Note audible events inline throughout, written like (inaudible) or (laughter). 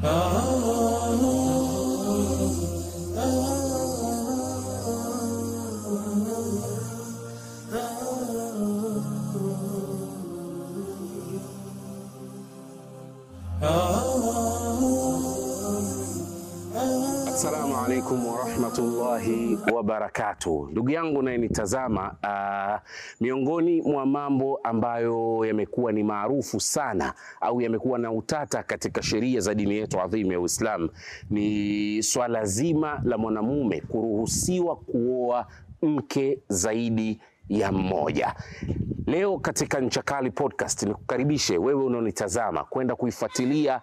Assalamu alaikum warahmatullahi wabarakatuh. Ndugu yangu unayenitazama, uh, miongoni mwa mambo ambayo yamekuwa ni maarufu sana au yamekuwa na utata katika sheria za dini yetu adhimu ya Uislamu ni swala zima la mwanamume kuruhusiwa kuoa mke zaidi ya mmoja. Leo katika Ncha Podcast nikukaribishe wewe unaonitazama kwenda kuifuatilia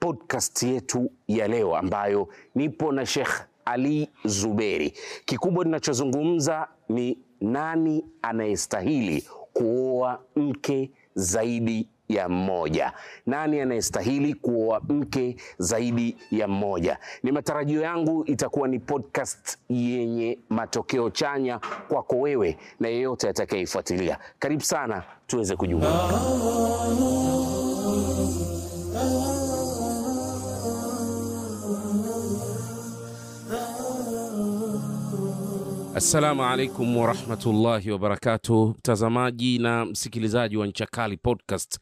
podcast yetu ya leo ambayo nipo na Sheikh Ali Zuberi. Kikubwa tunachozungumza ni nani anayestahili kuoa mke zaidi ya mmoja, nani anayestahili kuoa mke zaidi ya mmoja. Ni matarajio yangu itakuwa ni podcast yenye matokeo chanya kwako wewe na yeyote atakayeifuatilia. Karibu sana tuweze kujumuika. Assalamu alaikum warahmatullahi wabarakatuh, mtazamaji na msikilizaji wa Nchakali Podcast,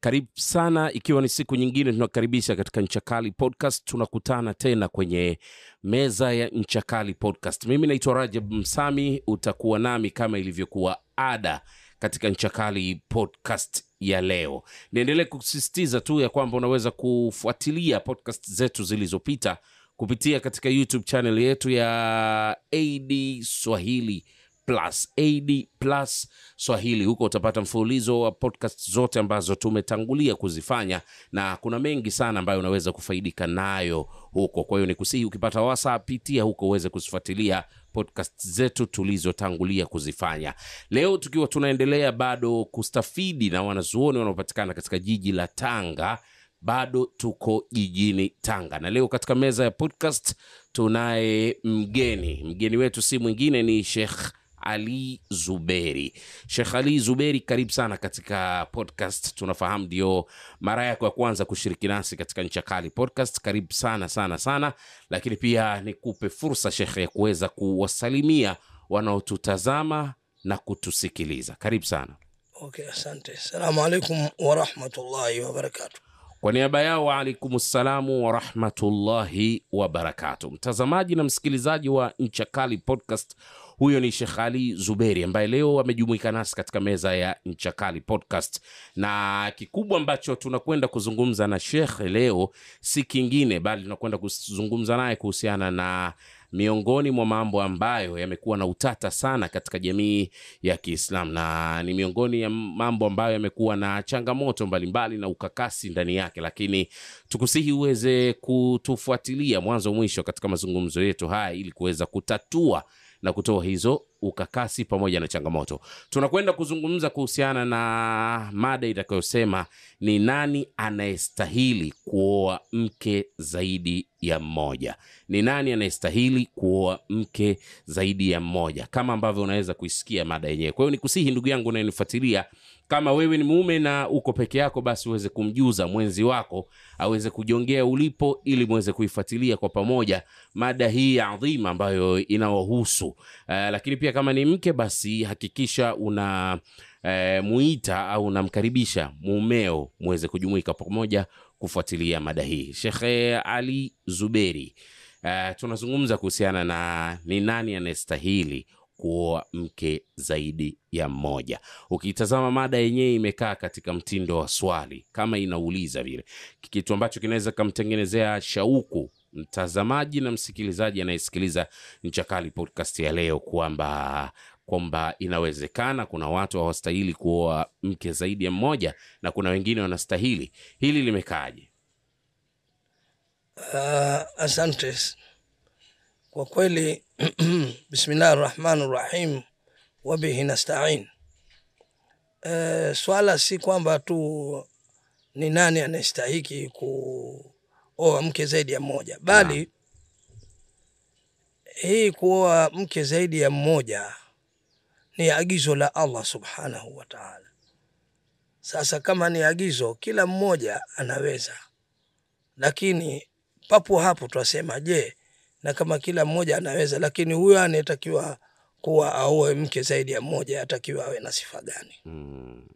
karibu sana. Ikiwa ni siku nyingine, tunakaribisha katika Nchakali Podcast. Tunakutana tena kwenye meza ya Nchakali Podcast. Mimi naitwa Rajab Msami, utakuwa nami kama ilivyokuwa ada katika Nchakali Podcast ya leo. Niendelee kusisitiza tu ya kwamba unaweza kufuatilia podcast zetu zilizopita kupitia katika YouTube channel yetu ya AD Swahili Plus, AD Plus Swahili. Huko utapata mfululizo wa podcast zote ambazo tumetangulia kuzifanya, na kuna mengi sana ambayo unaweza kufaidika nayo huko. Kwa hiyo nikusihi, ukipata wasa, pitia huko uweze kuzifuatilia podcast zetu tulizotangulia kuzifanya. Leo tukiwa tunaendelea bado kustafidi na wanazuoni wanaopatikana katika jiji la Tanga bado tuko jijini Tanga na leo katika meza ya podcast tunaye mgeni. Mgeni wetu si mwingine ni Sheikh Ali Zuberi. Sheikh Ali Zuberi, karibu sana katika podcast. Tunafahamu ndio mara yako ya kwanza kushiriki nasi katika Ncha Kali Podcast. Karibu sana sana sana, lakini pia nikupe fursa Sheikh ya kuweza kuwasalimia wanaotutazama na kutusikiliza. Karibu sana. Okay, asante. Assalamu alaikum warahmatullahi wabarakatuh. Kwa niaba yao waalaikum ssalamu warahmatullahi wabarakatu. Mtazamaji na msikilizaji wa Ncha Podcast, huyo ni Shekh Ali Zuberi ambaye leo amejumuika nasi katika meza ya Ncha Kali Podcast, na kikubwa ambacho tunakwenda kuzungumza na Shekh leo si kingine bali tunakwenda kuzungumza naye kuhusiana na miongoni mwa mambo ambayo yamekuwa na utata sana katika jamii ya Kiislamu. Na ni miongoni ya mambo ambayo yamekuwa na changamoto mbalimbali na ukakasi ndani yake, lakini tukusihi uweze kutufuatilia mwanzo mwisho katika mazungumzo yetu haya ili kuweza kutatua na kutoa hizo ukakasi pamoja na changamoto. Tunakwenda kuzungumza kuhusiana na mada itakayosema ni nani anayestahili kuoa mke zaidi ya mmoja. Ni nani anayestahili kuoa mke zaidi ya mmoja, kama ambavyo unaweza kuisikia mada yenyewe. Kwa hiyo nikusihi ndugu yangu unayenifuatilia, kama wewe ni mume na uko peke yako, basi uweze kumjuza mwenzi wako aweze kujongea ulipo, ili muweze kuifuatilia kwa pamoja mada hii adhima ambayo inawahusu. Uh, lakini pia kama ni mke, basi hakikisha una e, muita au unamkaribisha mumeo muweze kujumuika pamoja kufuatilia mada hii. Shekhe Ali Zuberi, e, tunazungumza kuhusiana na ni nani anayestahili kuoa mke zaidi ya mmoja. Ukitazama mada yenyewe imekaa katika mtindo wa swali, kama inauliza vile, kitu ambacho kinaweza kamtengenezea shauku mtazamaji na msikilizaji anayesikiliza Ncha podcast ya leo kwamba kwamba inawezekana kuna watu hawastahili kuoa mke zaidi ya mmoja na kuna wengine wanastahili. Hili limekaaje? Uh, asante kwa kweli. (clears throat) Bismillahi rahmani rahim, wabihi nastain. Uh, swala si kwamba tu ni nani anayestahiki kuoa mke zaidi ya mmoja, bali hii kuoa mke zaidi ya mmoja ni agizo la Allah subhanahu wa ta'ala. Sasa kama ni agizo, kila mmoja anaweza. Lakini papo hapo twasema je na kama kila mmoja anaweza lakini huyo anayetakiwa kuwa aoe mke zaidi ya mmoja atakiwa awe na sifa gani? Mm.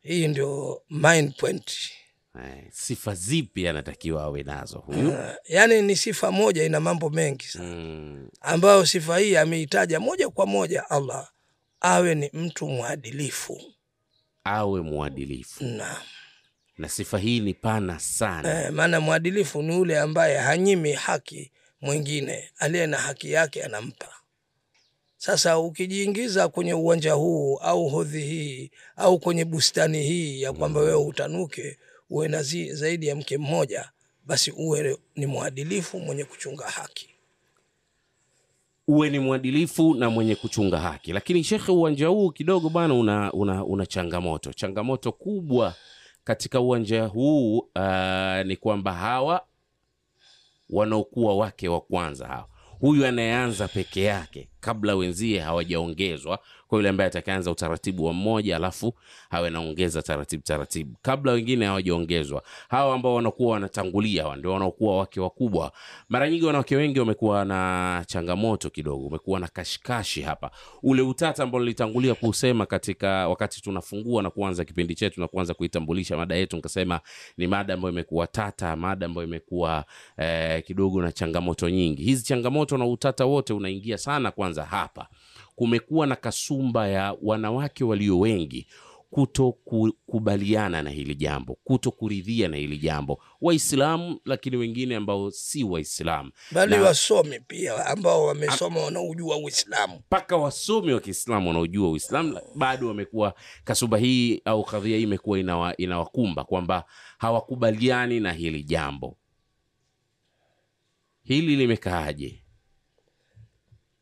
hii ndio main point sifa zipi anatakiwa awe nazo huyu? Uh, yani ni sifa moja ina mambo mengi sana. Mm. ambayo sifa hii ameitaja moja kwa moja allah awe ni mtu mwadilifu. Awe mwadilifu. Na, na sifa hii ni pana sana. Eh, maana mwadilifu ni ule ambaye hanyimi haki mwingine, aliye na haki yake anampa. Sasa ukijiingiza kwenye uwanja huu au hodhi hii au kwenye bustani hii ya kwamba wewe utanuke uwe na zaidi ya mke mmoja, basi uwe ni mwadilifu mwenye kuchunga haki. uwe ni mwadilifu na mwenye kuchunga haki lakini shekhe uwanja huu kidogo bana una, una, una changamoto changamoto kubwa katika uwanja huu uh, ni kwamba hawa wanaokuwa wake wa kwanza hawa huyu anayeanza peke yake kabla wenzie hawajaongezwa kwa yule ambaye atakaanza utaratibu wa mmoja alafu awe naongeza taratibu taratibu kabla wengine hawajaongezwa. Hawa ambao wanakuwa wanatangulia hawa ndio wanaokuwa wake wakubwa. Mara nyingi wanawake wengi wamekuwa na changamoto kidogo umekuwa na kashikashi hapa. Ule utata ambao nilitangulia kusema katika wakati tunafungua na kuanza kipindi chetu na kuanza kuitambulisha mada yetu nikasema ni mada ambayo imekuwa tata mada ambayo imekuwa eh, kidogo na changamoto nyingi. Hizi changamoto na utata wote unaingia sana kwanza hapa. Kumekuwa na kasumba ya wanawake walio wengi kuto kukubaliana na hili jambo kuto kuridhia na hili jambo. Waislamu lakini wengine ambao si waislamu. Bali wasomi pia ambao wamesoma wanaojua Uislamu. mpaka wasomi wa kiislamu wanaojua uislamu bado wamekuwa kasumba hii au kadhia hii imekuwa inawa, inawakumba kwamba hawakubaliani na hili jambo. Hili limekaaje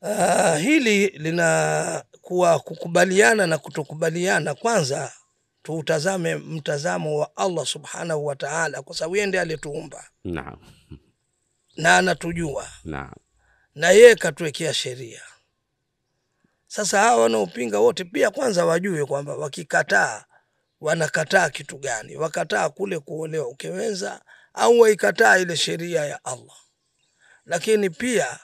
Uh, hili linakuwa kukubaliana na kutokubaliana. Kwanza tuutazame mtazamo wa Allah subhanahu wa ta'ala, kwa sababu yeye ndiye aliyetuumba naam na anatujua na, na yeye katuwekea sheria. Sasa hawa wanaopinga wote pia kwanza wajue kwamba wakikataa wanakataa kitu gani, wakataa kule kuolewa ukiweza, au waikataa ile sheria ya Allah. Lakini pia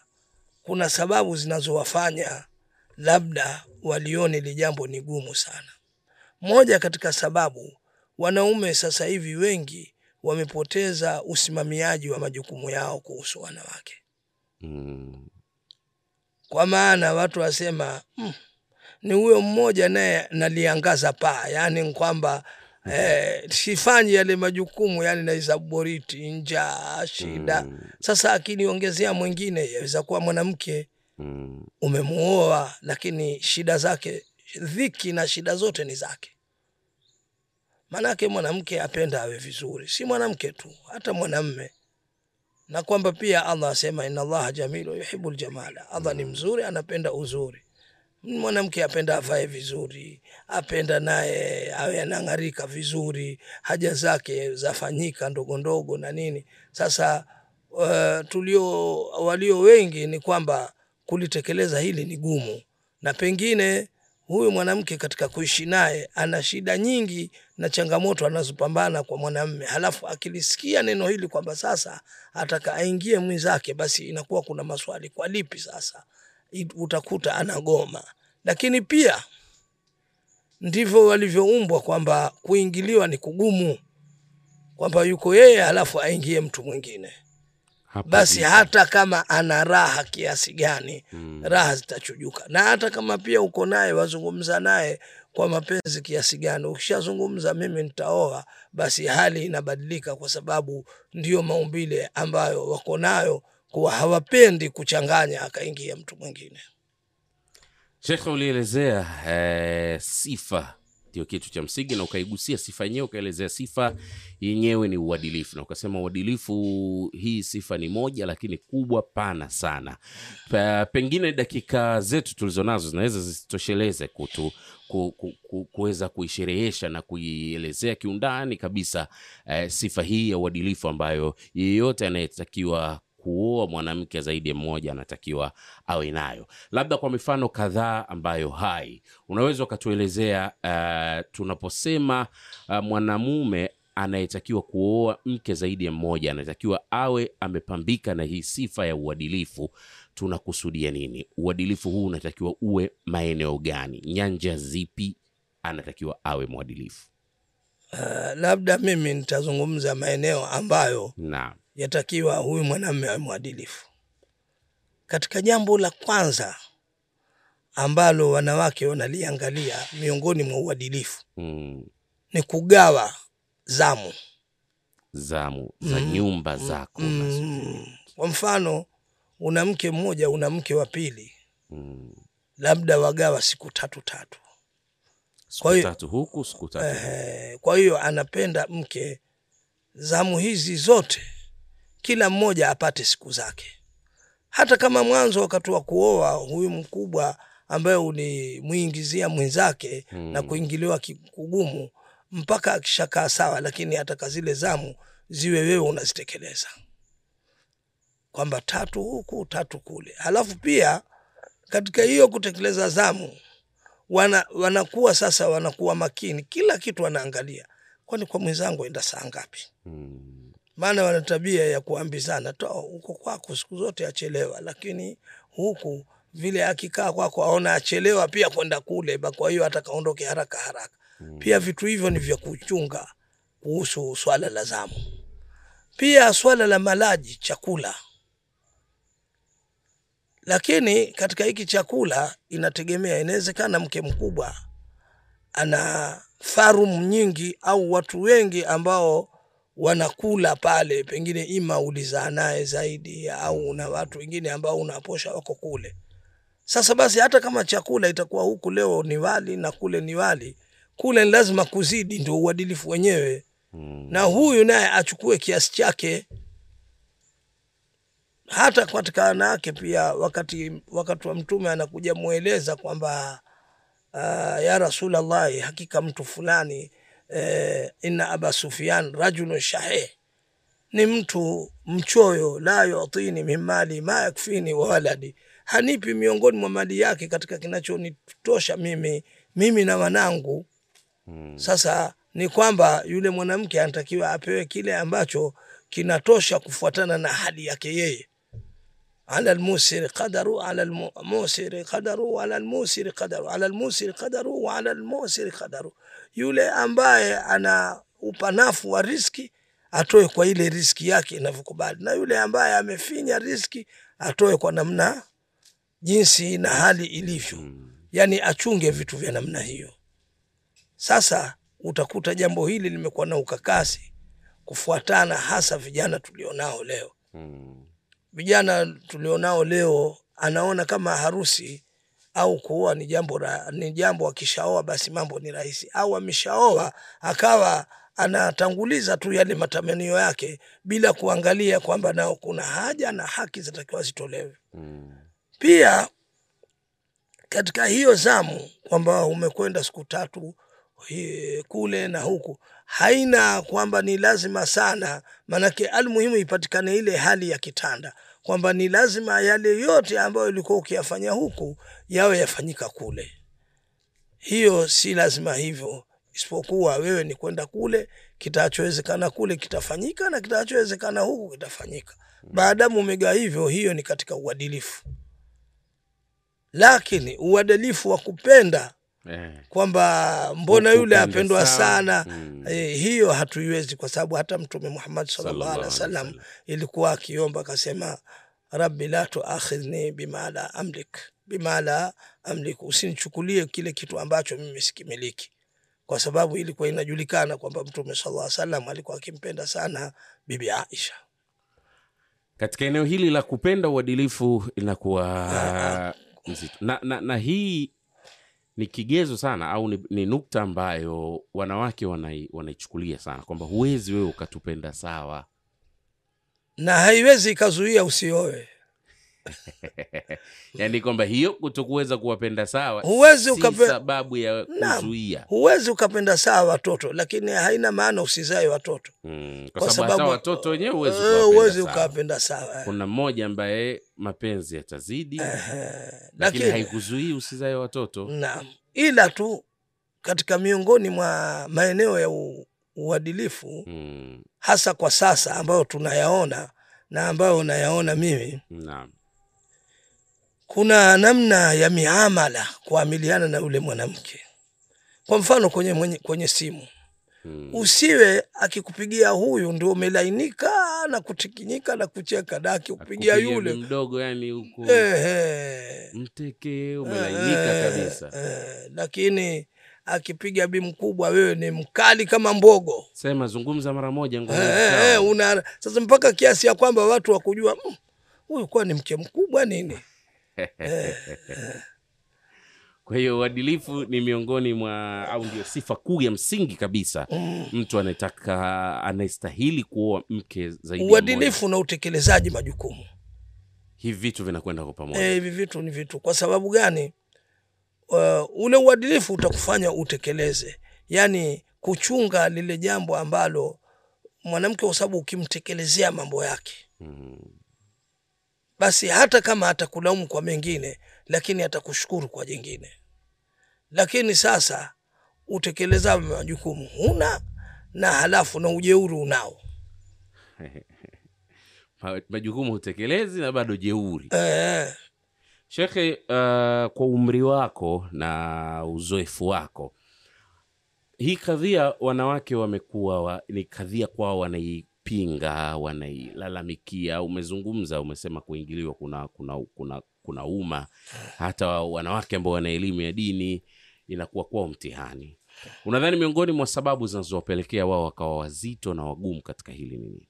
kuna sababu zinazowafanya labda walione ili jambo ni gumu sana. Moja katika sababu, wanaume sasa hivi wengi wamepoteza usimamiaji wa majukumu yao kuhusu wanawake mm. kwa maana watu wasema mm, ni huyo mmoja naye naliangaza paa, yaani ni kwamba eh, sifanyi yale majukumu, yani naweza boriti, njaa, shida. Mm. Sasa akiniongezea mwingine, yaweza kuwa mwanamke Mm. umemuoa, lakini shida zake, dhiki na shida zote ni zake. Maanake mwanamke apenda awe vizuri, si mwanamke tu, hata mwanamme na kwamba pia Allah asema inna Allaha jamilu yuhibbul jamala, Allah ni mzuri, anapenda uzuri. Mwanamke apenda avae vizuri, apenda naye awe anang'arika vizuri, haja zake zafanyika ndogo ndogo na nini. Sasa uh, tulio walio wengi ni kwamba kulitekeleza hili ni gumu, na pengine huyu mwanamke katika kuishi naye ana shida nyingi na changamoto anazopambana kwa mwanamme, halafu akilisikia neno hili kwamba sasa ataka aingie mwenzake, basi inakuwa kuna maswali, kwa lipi sasa? Utakuta anagoma, lakini pia ndivyo walivyoumbwa kwamba kuingiliwa ni kugumu, kwamba yuko yeye alafu aingie mtu mwingine Hapa basi dita. hata kama ana raha kiasi gani Mm. raha zitachujuka na hata kama pia uko naye wazungumza naye kwa mapenzi kiasi gani ukishazungumza mimi nitaoa basi hali inabadilika kwa sababu ndiyo maumbile ambayo wako nayo kuwa hawapendi kuchanganya akaingia mtu mwingine Shekhe, ulielezea eh, sifa ndio kitu cha msingi, na ukaigusia sifa yenyewe, ukaelezea sifa yenyewe ni uadilifu, na ukasema uadilifu, hii sifa ni moja, lakini kubwa, pana sana. Pa, pengine dakika zetu tulizonazo zinaweza zisitosheleze kutu ku- ku- ku- kuweza kuisherehesha na kuielezea kiundani kabisa eh, sifa hii ya uadilifu ambayo yeyote anayetakiwa kuoa mwanamke zaidi ya mmoja anatakiwa awe nayo. Labda kwa mifano kadhaa ambayo hai. Unaweza ukatuelezea uh, tunaposema uh, mwanamume anayetakiwa kuoa mke zaidi ya mmoja anatakiwa awe amepambika na hii sifa ya uadilifu tunakusudia nini? Uadilifu huu unatakiwa uwe maeneo gani? Nyanja zipi anatakiwa awe mwadilifu? Uh, labda mimi nitazungumza maeneo ambayo naam yatakiwa huyu mwanamume awe mwadilifu. Katika jambo la kwanza ambalo wanawake wanaliangalia miongoni mwa uadilifu mm. ni kugawa zamu. zamu za nyumba zako Mm. Kwa mfano, una mke mmoja, una mke wa pili, mm. labda wagawa siku tatu tatu. siku Kwa hiyo- tatu huku siku tatu Eh, kwa hiyo anapenda mke zamu hizi zote kila mmoja apate siku zake. Hata kama mwanzo wakati wa kuoa huyu mkubwa ambaye ulimwingizia mwenzake Mm. na kuingiliwa ki- kugumu mpaka akishakaa sawa lakini ataka zile zamu ziwe wewe unazitekeleza. Kwamba tatu huku tatu kule. Halafu pia katika hiyo kutekeleza zamu wana, wanakuwa sasa wanakuwa makini. Kila kitu wanaangalia. Kwani kwa mwenzangu enda saa ngapi? Mm. Maana wana tabia ya kuambizana. To huko kwako siku zote achelewa lakini huku vile akikaa kwako aona achelewa pia kwenda kule kwa hiyo atakaondoke haraka haraka. Pia vitu hivyo ni vya kuchunga kuhusu swala la zamu. Pia swala la malaji chakula. Lakini katika hiki chakula inategemea inawezekana mke mkubwa ana farum nyingi au watu wengi ambao wanakula pale pengine ima ulizaa naye zaidi au una watu wengine ambao unaposha wako kule. Sasa basi hata kama chakula itakuwa huku leo ni wali na kule ni wali kule ni lazima kuzidi ndio uadilifu wenyewe. Mm. na huyu naye achukue kiasi chake. Hata katika wanawake pia wakati wakati wa mtume anakuja mweleza kwamba uh, ya rasulallahi hakika mtu fulani eh, inna aba sufyan rajulun shahih, ni mtu mchoyo la yutini min mali ma yakfini wa waladi. Hanipi miongoni mwa mali yake katika kinachonitosha mimi mimi na wanangu. Hmm. sasa ni kwamba yule mwanamke anatakiwa apewe kile ambacho kinatosha kufuatana na hali yake yeye. Ala lmusiri qadaru ala lmusiri qadaru ala lmusiri qadaru ala lmusiri qadaru wa ala almusiri qadaru yule ambaye ana upanafu wa riski atoe kwa ile riski yake inavyokubali na yule ambaye amefinya riski atoe kwa namna jinsi na hali ilivyo Mm. yani achunge vitu vya namna hiyo sasa utakuta jambo hili limekuwa na ukakasi kufuatana hasa vijana tulionao leo Mm. vijana tulionao leo anaona kama harusi au kuoa ni jambo ni jambo akishaoa basi mambo ni rahisi. Au ameshaoa akawa anatanguliza tu yale matamanio yake bila kuangalia kwamba nao kuna haja na haki zitakiwa zitolewe. Mm. pia katika hiyo zamu kwamba umekwenda siku tatu kule na huku haina kwamba ni lazima sana maanake almuhimu ipatikane ile hali ya kitanda. Kwamba ni lazima yale yote ambayo ulikuwa ukiyafanya huku yawe yafanyika kule. Hiyo si lazima hivyo. Isipokuwa wewe ni kwenda kule kitachowezekana kule kitafanyika na kitachowezekana huku kitafanyika. Baadamu umegaa hivyo hiyo ni katika uadilifu. Lakini uadilifu wa kupenda Eh. kwamba mbona yule apendwa sana. Mm. eh, hiyo hatuiwezi kwa sababu hata mtume muhammad sallallahu alaihi wasallam. ilikuwa akiomba akasema rabbi la tuakhidhni bima la amlik bima amliku, amlik usinichukulie kile kitu ambacho mimi sikimiliki. Kwa sababu ilikuwa inajulikana kwamba mtume sallallahu alaihi wasallam alikuwa akimpenda sana bibi aisha. Katika eneo hili la kupenda uadilifu inakuwa mzito. Na, na, na hii ni kigezo sana au ni, ni nukta ambayo wanawake wanai- wanaichukulia sana kwamba huwezi wewe ukatupenda sawa. Na haiwezi ikazuia usioe (laughs) yaani kwamba hiyo kutokuweza kuwapenda sawa Huwezi si sababu ya kuzuia. Huwezi ukapenda sawa watoto lakini haina maana usizae watoto. Mm, kwa kwa sababu sababu watoto wenyewe huwezi eh, sawa. ukawapenda sawa kuna mmoja ambaye mapenzi yatazidi lakini lakini haikuzuii usizae watoto. Naam. Ila tu katika miongoni mwa maeneo ya u, uadilifu Mm. hasa kwa sasa ambayo tunayaona na ambayo unayaona mimi Naam. Kuna namna ya miamala kuamiliana na yule mwanamke. Kwa mfano kwenye, mwenye, kwenye simu. Hmm. usiwe akikupigia huyu ndio umelainika na kutikinyika na kucheka na akikupigia yule. mdogo yani huko ehe, mteke umelainika kabisa. lakini akipiga bi mkubwa wewe ni mkali kama mbogo. Sema zungumza mara moja una sasa mpaka kiasi ya kwamba watu wakujua "Mm, huyu kuwa ni mke mkubwa nini (laughs) Kwa hiyo uadilifu ni miongoni mwa au ndio sifa kuu ya msingi kabisa mtu anayetaka anayestahili kuoa mke zaidi uadilifu na utekelezaji majukumu. Hivi vitu vinakwenda kwa pamoja. Eh, hivi vitu ni vitu. Kwa sababu gani? Uh, ule uadilifu utakufanya utekeleze. Yaani kuchunga lile jambo ambalo mwanamke kwa sababu ukimtekelezea mambo yake. Mm. Basi hata kama atakulaumu kwa mengine lakini atakushukuru kwa jingine. Lakini sasa utekelezaji majukumu huna na halafu na ujeuri unao. (laughs) Majukumu hutekelezi na bado jeuri. eh, Shekhe, uh, kwa umri wako na uzoefu wako, hii kadhia wanawake wamekuwa wa, ni kadhia kwao wanaipinga, wanailalamikia. Umezungumza, umesema kuingiliwa kuna kuna kuna kuna umma, hata wanawake ambao wana elimu ya dini inakuwa kwao mtihani. Unadhani miongoni mwa sababu zinazowapelekea wao wakawa wazito na wagumu katika hili nini?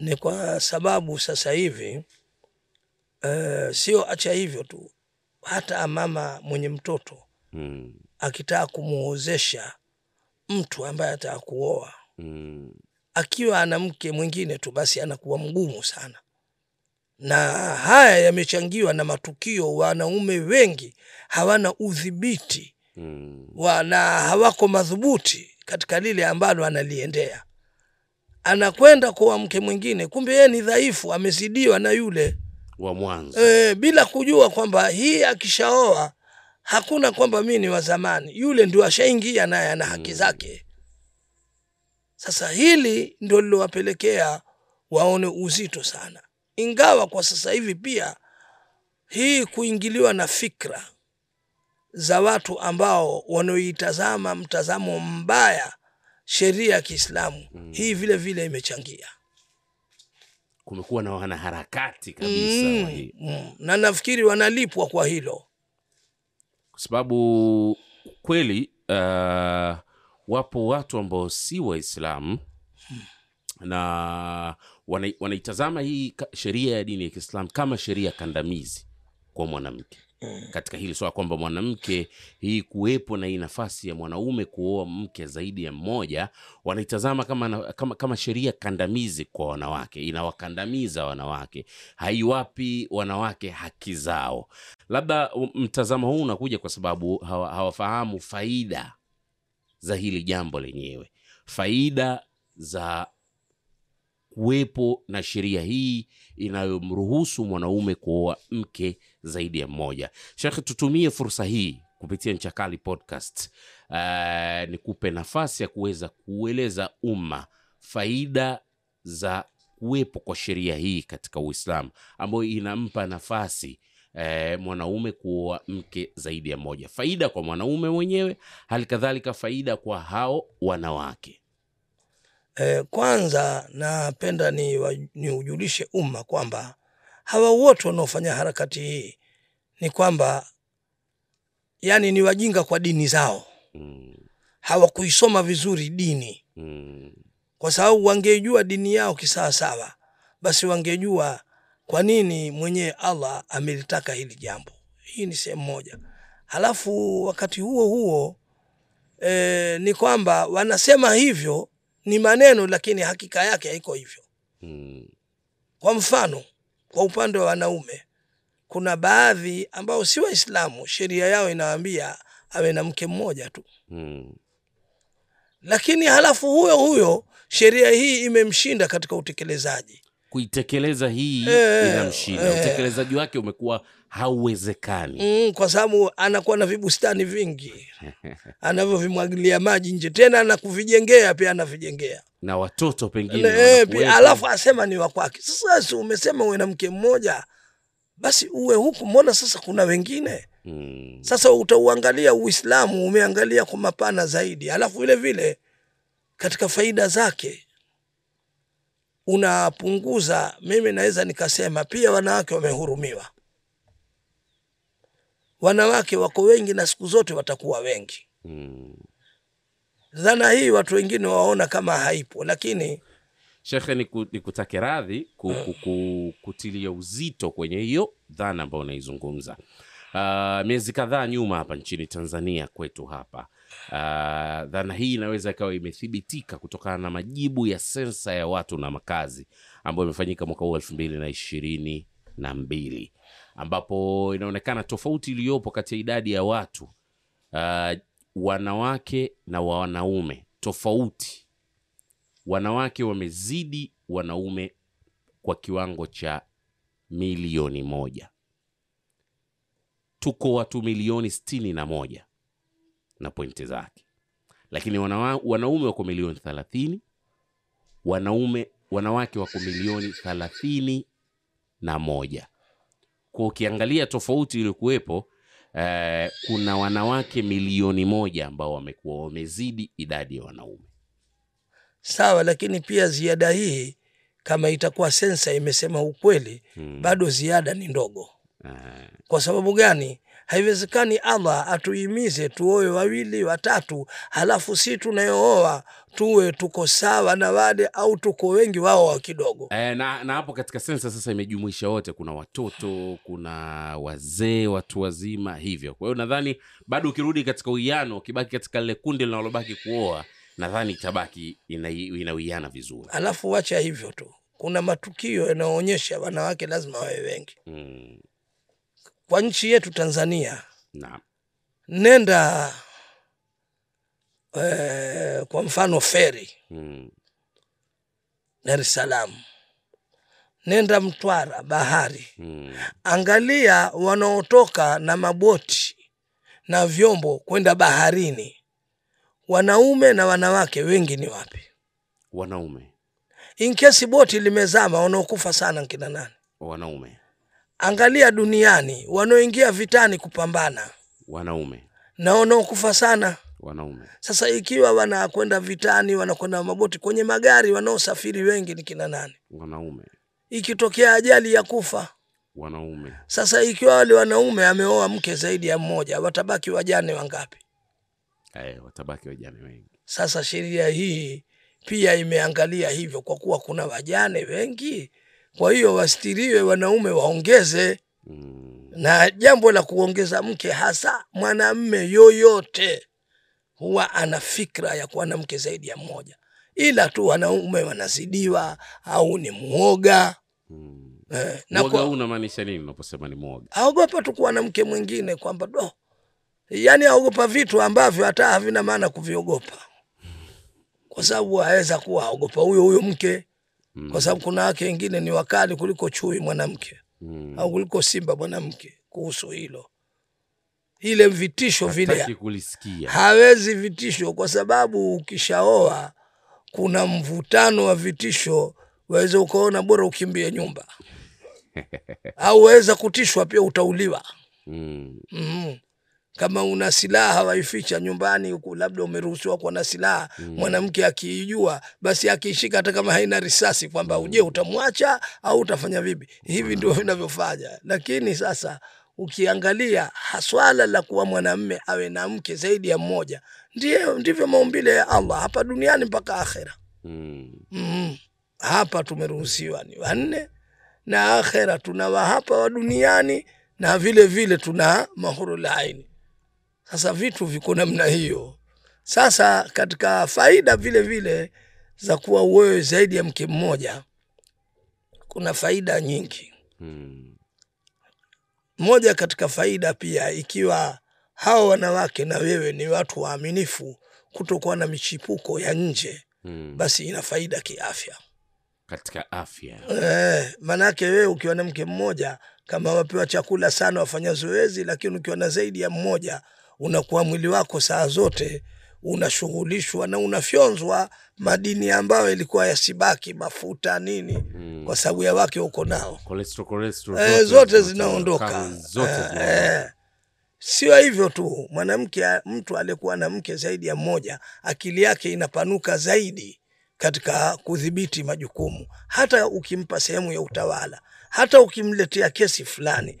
ni kwa sababu sasa hivi eh, sio acha hivyo tu hata mama mwenye mtoto hmm, akitaka kumuozesha mtu ambaye ataka kuoa mm, akiwa ana mke mwingine tu basi anakuwa mgumu sana. Na haya yamechangiwa na matukio wanaume wengi hawana udhibiti mm, wana hawako madhubuti katika lile ambalo analiendea. Anakwenda kwa mke mwingine kumbe yeye ni dhaifu amezidiwa na yule wa mwanzo. E, bila kujua kwamba hii akishaoa hakuna kwamba mi ni wa zamani. Yule ndio ashaingia naye ana haki zake sasa hili ndio lilowapelekea waone uzito sana. Ingawa kwa sasa hivi pia hii kuingiliwa na fikra za watu ambao wanaoitazama mtazamo mbaya sheria ya kiislamu hii vile vile imechangia. Kumekuwa na wanaharakati kabisa mm, hii. mm. na nafikiri wanalipwa kwa hilo. Kwa sababu kweli uh, wapo watu ambao si waislamu na wana- wanaitazama hii sheria ya dini ya kiislam kama sheria kandamizi kwa mwanamke. Katika hili swala kwamba mwanamke hii kuwepo na hii nafasi ya mwanaume kuoa mke zaidi ya mmoja wanaitazama kama, kama, kama sheria kandamizi kwa wanawake inawakandamiza wanawake. Haiwapi wanawake haki zao. Labda mtazamo huu unakuja kwa sababu hawa, hawafahamu faida za hili jambo lenyewe. Faida za kuwepo na sheria hii inayomruhusu mwanaume kuoa mke zaidi ya mmoja. Shekhe tutumie fursa hii kupitia nchakali podcast. Uh, nikupe nafasi ya kuweza kueleza umma faida za kuwepo kwa sheria hii katika uislamu ambayo inampa nafasi eh, mwanaume kuoa mke zaidi ya moja. Faida kwa mwanaume mwenyewe hali kadhalika faida kwa hao wanawake. Eh, kwanza napenda niujulishe ni umma kwamba hawa wote wanaofanya harakati hii ni kwamba yani ni wajinga kwa dini zao. Mm, hawakuisoma vizuri dini. Mm, kwa sababu wangejua dini yao kisawasawa basi wangejua kwa nini mwenyewe allah amelitaka hili jambo? Hii ni sehemu moja. Halafu wakati huo huo e, ni kwamba wanasema hivyo ni maneno lakini hakika yake haiko hivyo. Hmm. kwa mfano kwa upande wa wanaume kuna baadhi ambao si waislamu sheria yao inawaambia awe na mke mmoja tu. Hmm. lakini halafu huyo huyo sheria hii imemshinda katika utekelezaji kuitekeleza hii Eh, inamshinda e. utekelezaji wake umekuwa hauwezekani. Mm, kwa sababu anakuwa na vibustani vingi. Anavyovimwagilia maji nje. Tena na kuvijengea pia anavijengea. Na watoto pengine e, alafu asema ni wakwake. sasa umesema uwe na mke mmoja basi uwe huku. Mbona sasa kuna wengine? Mm, sasa utauangalia uislamu umeangalia kwa mapana zaidi. Alafu vile vile katika faida zake unapunguza mimi naweza nikasema pia wanawake wamehurumiwa. Wanawake wako wengi na siku zote watakuwa wengi. Mm. dhana hii watu wengine waona kama haipo lakini shekhe niku- nikutake radhi ku, ku, ku, kutilia uzito kwenye hiyo dhana ambayo unaizungumza. Uh, miezi kadhaa nyuma hapa nchini tanzania kwetu hapa uh, dhana hii inaweza ikawa imethibitika kutokana na majibu ya sensa ya watu na makazi ambayo imefanyika mwaka huu elfu mbili na ishirini na mbili ambapo inaonekana tofauti iliyopo kati ya idadi ya watu uh, wanawake na wanaume. Tofauti. Wanawake wamezidi wanaume kwa kiwango cha milioni moja. Tuko watu milioni sitini na moja na pointi zake. Lakini wanawa, wanaume wako milioni thelathini wanaume wanawake wako milioni thelathini na moja. Kwa ukiangalia tofauti iliyokuwepo eh, kuna wanawake milioni moja ambao wamekuwa wamezidi idadi ya wanaume. Sawa lakini pia ziada hii kama itakuwa sensa imesema ukweli Hmm. bado ziada ni ndogo. Eh, kwa sababu gani haiwezekani allah atuhimize tuoe wawili watatu halafu si tunayooa tuwe tuko sawa na wale au tuko wengi wao wa kidogo. E, na, na hapo katika sensa sasa imejumuisha wote. Kuna watoto kuna wazee watu wazima hivyo. Kwa hiyo nadhani bado ukirudi katika uwiano ukibaki katika lile kundi linalobaki kuoa nadhani itabaki ina- inawiana vizuri. Alafu wacha hivyo tu. Kuna matukio yanayoonyesha wanawake lazima wawe wengi. Mm, kwa nchi yetu tanzania. Na. nenda e, kwa mfano feri. Mm, dar es salaam. Nenda mtwara bahari. Mm, angalia wanaotoka na maboti na vyombo kwenda baharini. Wanaume na wanawake wengi ni wapi? Wanaume. Inkesi boti limezama wanaokufa sana nkina nani? Wanaume angalia duniani wanaoingia vitani kupambana. Wanaume. Na wanaokufa sana. Wanaume. Sasa ikiwa wanakwenda vitani wanakwenda maboti kwenye magari wanaosafiri wengi ni kina nani? Wanaume. Ikitokea ajali ya kufa. Wanaume. Sasa ikiwa wale wanaume ameoa mke zaidi ya mmoja watabaki wajane wangapi? Ae, watabaki wajane wengi. Sasa sheria hii pia imeangalia hivyo kwa kuwa kuna wajane wengi kwa hiyo wastiriwe wanaume waongeze. Mm, na jambo la kuongeza mke hasa mwanamme yoyote huwa ana fikra ya kuwa na mke zaidi ya mmoja. Ila tu wanaume wanazidiwa au ni mwoga. Mm. eh, na kwa- unamaanisha nini unaposema ni mwoga? Aogopa tu kuwa na mke mwingine kwamba do. Yaani aogopa vitu ambavyo hata havina maana kuviogopa. Kwa sababu aweza kuwa aogopa huyo huyo mke mm, kwa sababu kuna wake wengine ni wakali kuliko chui mwanamke. Mm. au kuliko simba mwanamke kuhusu hilo. Ile vitisho vile kulisikia. Hawezi vitisho kwa sababu ukishaoa kuna mvutano wa vitisho. Waweza ukaona bora ukimbie nyumba. (laughs) Au waweza kutishwa pia utauliwa. Mm, mm kama una silaha waificha nyumbani huku labda umeruhusiwa kuwa na silaha mm. mwanamke akiijua basi akiishika hata kama haina risasi kwamba uje utamwacha au utafanya vipi hivi ndio vinavyofanya lakini sasa ukiangalia haswala la kuwa mwanamme awe na mke zaidi ya mmoja ndio ndivyo maumbile ya allah hapa duniani mpaka akhera mm. mm. hapa tumeruhusiwa ni wanne na akhera tuna wahapa wa duniani na vile vile tuna mahurul aini sasa vitu viko namna hiyo sasa katika faida vile vile za kuwa wewe zaidi ya mke mmoja kuna faida nyingi hmm. moja katika faida pia ikiwa hawa wanawake na wewe ni watu waaminifu kutokuwa na michipuko ya nje hmm. basi ina faida kiafya katika afya Eh, maanake wewe ukiwa na mke mmoja kama wapewa chakula sana wafanya zoezi, lakini ukiwa na zaidi ya mmoja unakuwa mwili wako saa zote unashughulishwa na unafyonzwa madini ambayo ilikuwa yasibaki, mafuta nini, Mm. kwa sababu ya wake uko nao cholesterol, cholesterol e, zote zinaondoka. zote Eh, zinaondoka. eh. Sio hivyo tu, mwanamke, mtu aliyekuwa na mke zaidi ya mmoja, akili yake inapanuka zaidi katika kudhibiti majukumu. Hata ukimpa sehemu ya utawala, hata ukimletea kesi fulani,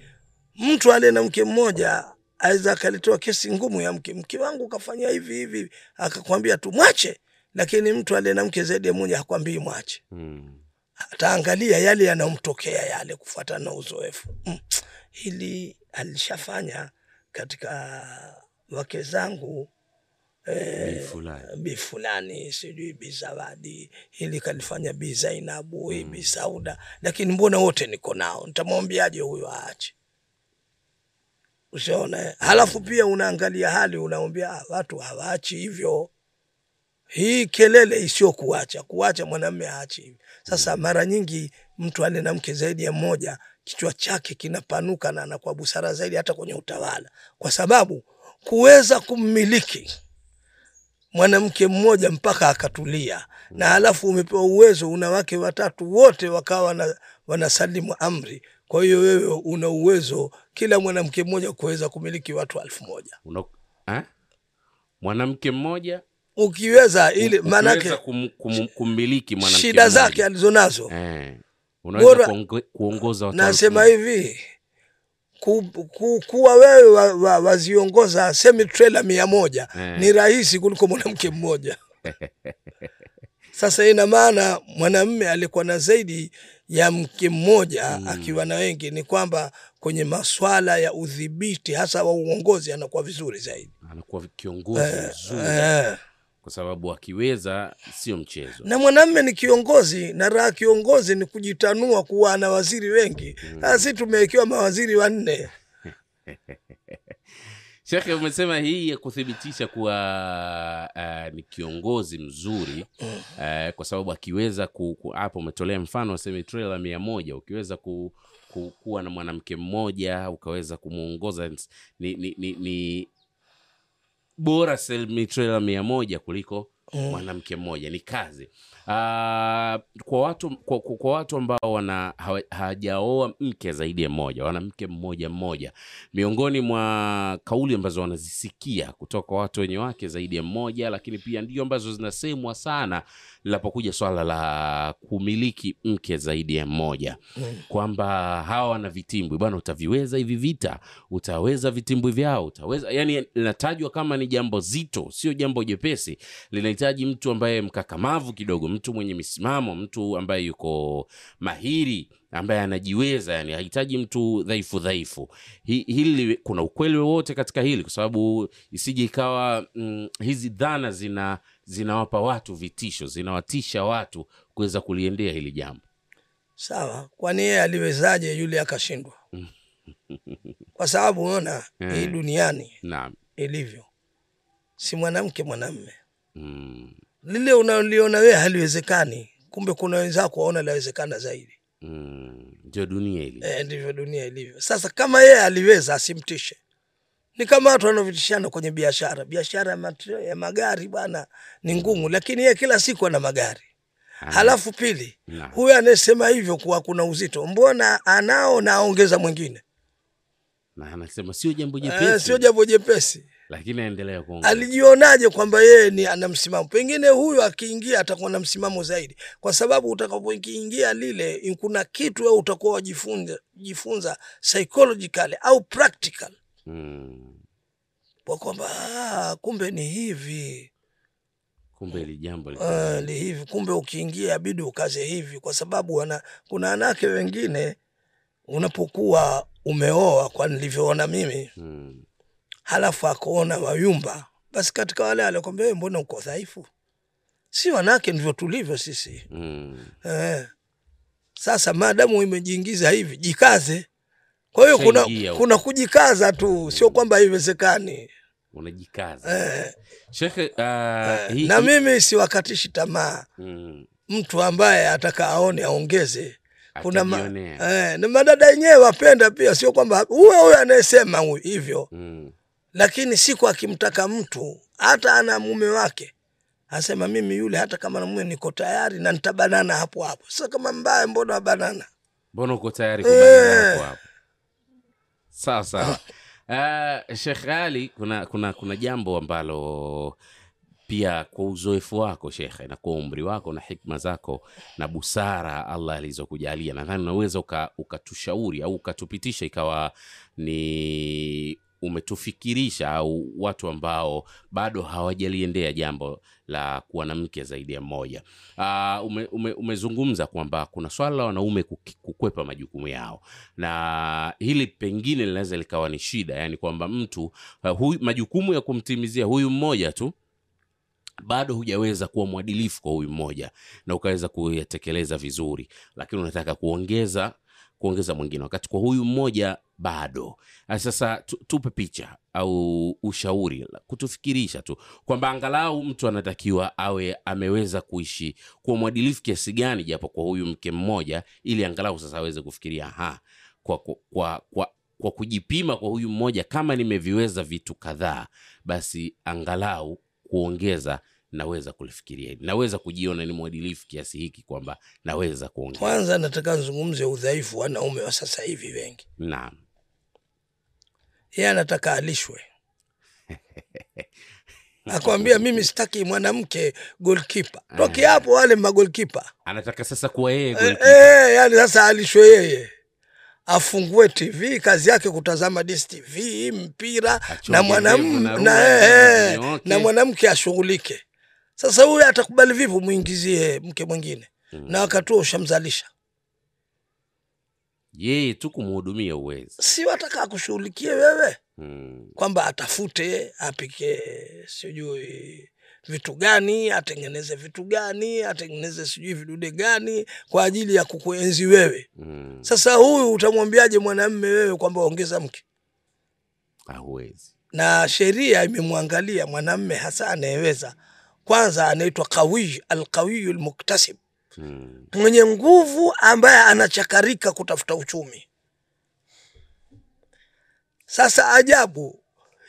mtu aliye na mke mmoja aweza akaletewa kesi ngumu ya mke, mke wangu kafanya hivi hivi, akakwambia tu mwache. Lakini mtu aliye na mke zaidi ya mmoja hakwambii mwache. Mm. ataangalia yale yanayomtokea yale kufuatana na uzoefu. Mm. hili alishafanya katika wake zangu Bei bi fulani. sijui bi Zawadi, hili kalifanya bi Zainabu, hii bi Sauda, lakini mbona wote niko nao, nitamwambiaje huyo aache? Ushaona? Halafu pia unaangalia hali, unaambia "Ah, watu hawaachi hivyo hii kelele isiyo kuacha kuacha mwanamme haachi hivi. Sasa mara nyingi mtu ale na mke zaidi ya mmoja, kichwa chake kinapanuka na anakuwa busara zaidi hata kwenye utawala, kwa sababu kuweza kummiliki mwanamke mmoja mpaka akatulia, na halafu umepewa uwezo, una wake watatu wote wakawa wanasalimu amri. Kwa hiyo wewe una uwezo kila mwanamke mmoja kuweza kumiliki watu elfu moja. Una, eh? mwanamke mmoja ukiweza ili maanake kum, kum, kummiliki mwanamke shida zake alizonazo. Eh, unaweza kuongoza watu nasema hivi ku, ku, kuwa wewe wa, wa, waziongoza semi trailer mia moja Eh. ni rahisi kuliko mwanamke mmoja. (laughs) Sasa ina maana mwanamme alikuwa na zaidi ya mke mmoja akiwa na wengi ni kwamba kwenye maswala ya udhibiti hasa wa uongozi anakuwa vizuri zaidi. Anakuwa kiongozi mzuri eh. kwa sababu akiweza sio mchezo. Na mwanamme ni kiongozi na raha kiongozi ni kujitanua kuwa na waziri wengi. Sasa si tumewekewa mawaziri wanne (laughs) shekhe umesema hii ya kuthibitisha kuwa uh, ni kiongozi mzuri uh, kwa sababu akiweza hapo umetolea mfano waseme trela mia moja ukiweza ku, ku, kuwa na mwanamke mmoja ukaweza kumwongoza ni, ni, ni, ni bora semitrela mia moja kuliko mwanamke mmoja. Ni kazi Ah, kwa watu kwa, kwa, watu ambao wana hawa- hawajaoa mke zaidi ya mmoja wana mke mmoja mmoja. Miongoni mwa kauli ambazo wanazisikia kutoka kwa watu wenye wake zaidi ya mmoja lakini pia ndio ambazo zinasemwa sana linapokuja swala la kumiliki mke zaidi ya mmoja. Kwamba hawa wana vitimbwi bwana utaviweza hivi vita? Utaweza vitimbwi vyao? Utaweza? Yani linatajwa kama ni jambo zito sio jambo jepesi. Linahitaji mtu ambaye mkakamavu kidogo mtu mwenye misimamo mtu ambaye yuko mahiri ambaye anajiweza yani hahitaji mtu dhaifu dhaifu. Hi- hili kuna ukweli wowote katika hili? Kwa sababu isije ikawa mm, hizi dhana zina zinawapa watu vitisho zinawatisha watu kuweza kuliendea hili jambo. Sawa kwani yeye aliwezaje yule akashindwa? (laughs) Kwa sababu ona hii Mm. duniani naam. ilivyo. Si mwanamke mwanamme. Mm, lile unaliona wewe haliwezekani kumbe kuna wenzako waona lawezekana zaidi. Mm, ndio dunia ilivyo. e, ndivyo dunia ilivyo. Sasa kama yeye aliweza asimtishe ni kama watu wanavyotishana kwenye biashara. Biashara ya, magari bwana ni ngumu. Lakini yeye kila siku ana magari. Halafu pili huyu anayesema hivyo kuwa kuna uzito mbona anao na aongeza mwingine? Na anasema sio jambo Eh, jepesi. sio jambo jepesi. Lakini aendelea kuongea. Alijionaje kwamba yeye ni ana msimamo? Pengine huyu akiingia atakuwa na msimamo zaidi. Kwa sababu utakapoingia lile kuna kitu wewe utakuwa wajifunza jifunza psychologically au practical mm, kwa kwamba ah, kumbe ni hivi. Kumbe hili jambo li- Ah, ni hivi. Kumbe ukiingia abidi ukaze hivi kwa sababu wana, kuna wanawake wengine unapokuwa umeoa kwa nilivyoona mimi. Hmm. halafu akaona wayumba basi katika wale alikwambia wewe mbona uko dhaifu? Si wanawake ndivyo tulivyo sisi. Mm. eh. sasa maadamu imejiingiza hivi jikaze kwa hiyo kuna, kuna kujikaza tu sio kwamba haiwezekani. Unajikaza. Eh. shekhe uh, hii, na mimi siwakatishi tamaa. Mm, mtu ambaye ataka aone aongeze. Kuna ma, eh, na madada yenyewe wapenda pia, sio kwamba huyo huyo anayesema hivyo, Mm. lakini siku akimtaka mtu hata ana mume wake asema mimi yule, hata kama na mume niko tayari na nitabanana hapo hapo. Sasa kama mbaya, mbona wabanana? mbona uko tayari kubanana hapo hapo sawa sawa. (coughs) Uh, shekh ali kuna, kuna, kuna jambo ambalo pia kwa uzoefu wako shekhe na kwa umri wako na hikma zako na busara allah alizokujalia nadhani unaweza uka- ukatushauri au ukatupitisha ikawa ni umetufikirisha au watu ambao bado hawajaliendea jambo la kuwa na mke zaidi ya mmoja. Uh, ume, ume, umezungumza kwamba kuna swala la wanaume kukwepa majukumu yao. Na hili pengine linaweza likawa ni shida yani kwamba mtu uh, majukumu ya kumtimizia huyu mmoja tu bado hujaweza kuwa mwadilifu kwa huyu mmoja na ukaweza kuyatekeleza vizuri. Lakini unataka kuongeza kuongeza mwingine wakati kwa huyu mmoja bado. Ah, sasa tupe picha au ushauri kutufikirisha tu kwamba angalau mtu anatakiwa awe ameweza kuishi kwa mwadilifu kiasi gani japo kwa huyu mke mmoja ili angalau sasa aweze kufikiria ha kwa, kwa, kwa, kwa, kwa kujipima kwa huyu mmoja kama nimeviweza vitu kadhaa basi angalau kuongeza naweza kulifikiria hili naweza kujiona ni mwadilifu kiasi hiki kwamba naweza kuongea. Kwanza nataka nzungumze udhaifu wanaume wa sasa hivi wengi. naam. Yeye anataka alishwe, akwambia mimi sitaki mwanamke golkipa. Toki hapo wale magolkipa anataka sasa kuwa yeye e, eh, yani sasa alishwe yeye. Afungue TV, kazi yake kutazama DStv mpira na mwanamke mwanam na na, eh, eh, na mwanamke ashughulike. Sasa huyu atakubali vipi muingizie mke mwingine Mm. na wakati huo ushamzalisha? yeye tu kumhudumia uwezi Si wataka akushughulikie wewe mm. kwamba atafute apike sijui vitu gani atengeneze vitu gani atengeneze sijui vidude gani kwa ajili ya kukuenzi wewe mm. sasa huyu utamwambiaje mwanamme wewe kwamba ongeza mke hauwezi na sheria imemwangalia mwanamme hasa anayeweza kwanza anaitwa qawiy alqawiyu lmuktasib hmm. mwenye nguvu ambaye anachakarika kutafuta uchumi. Sasa ajabu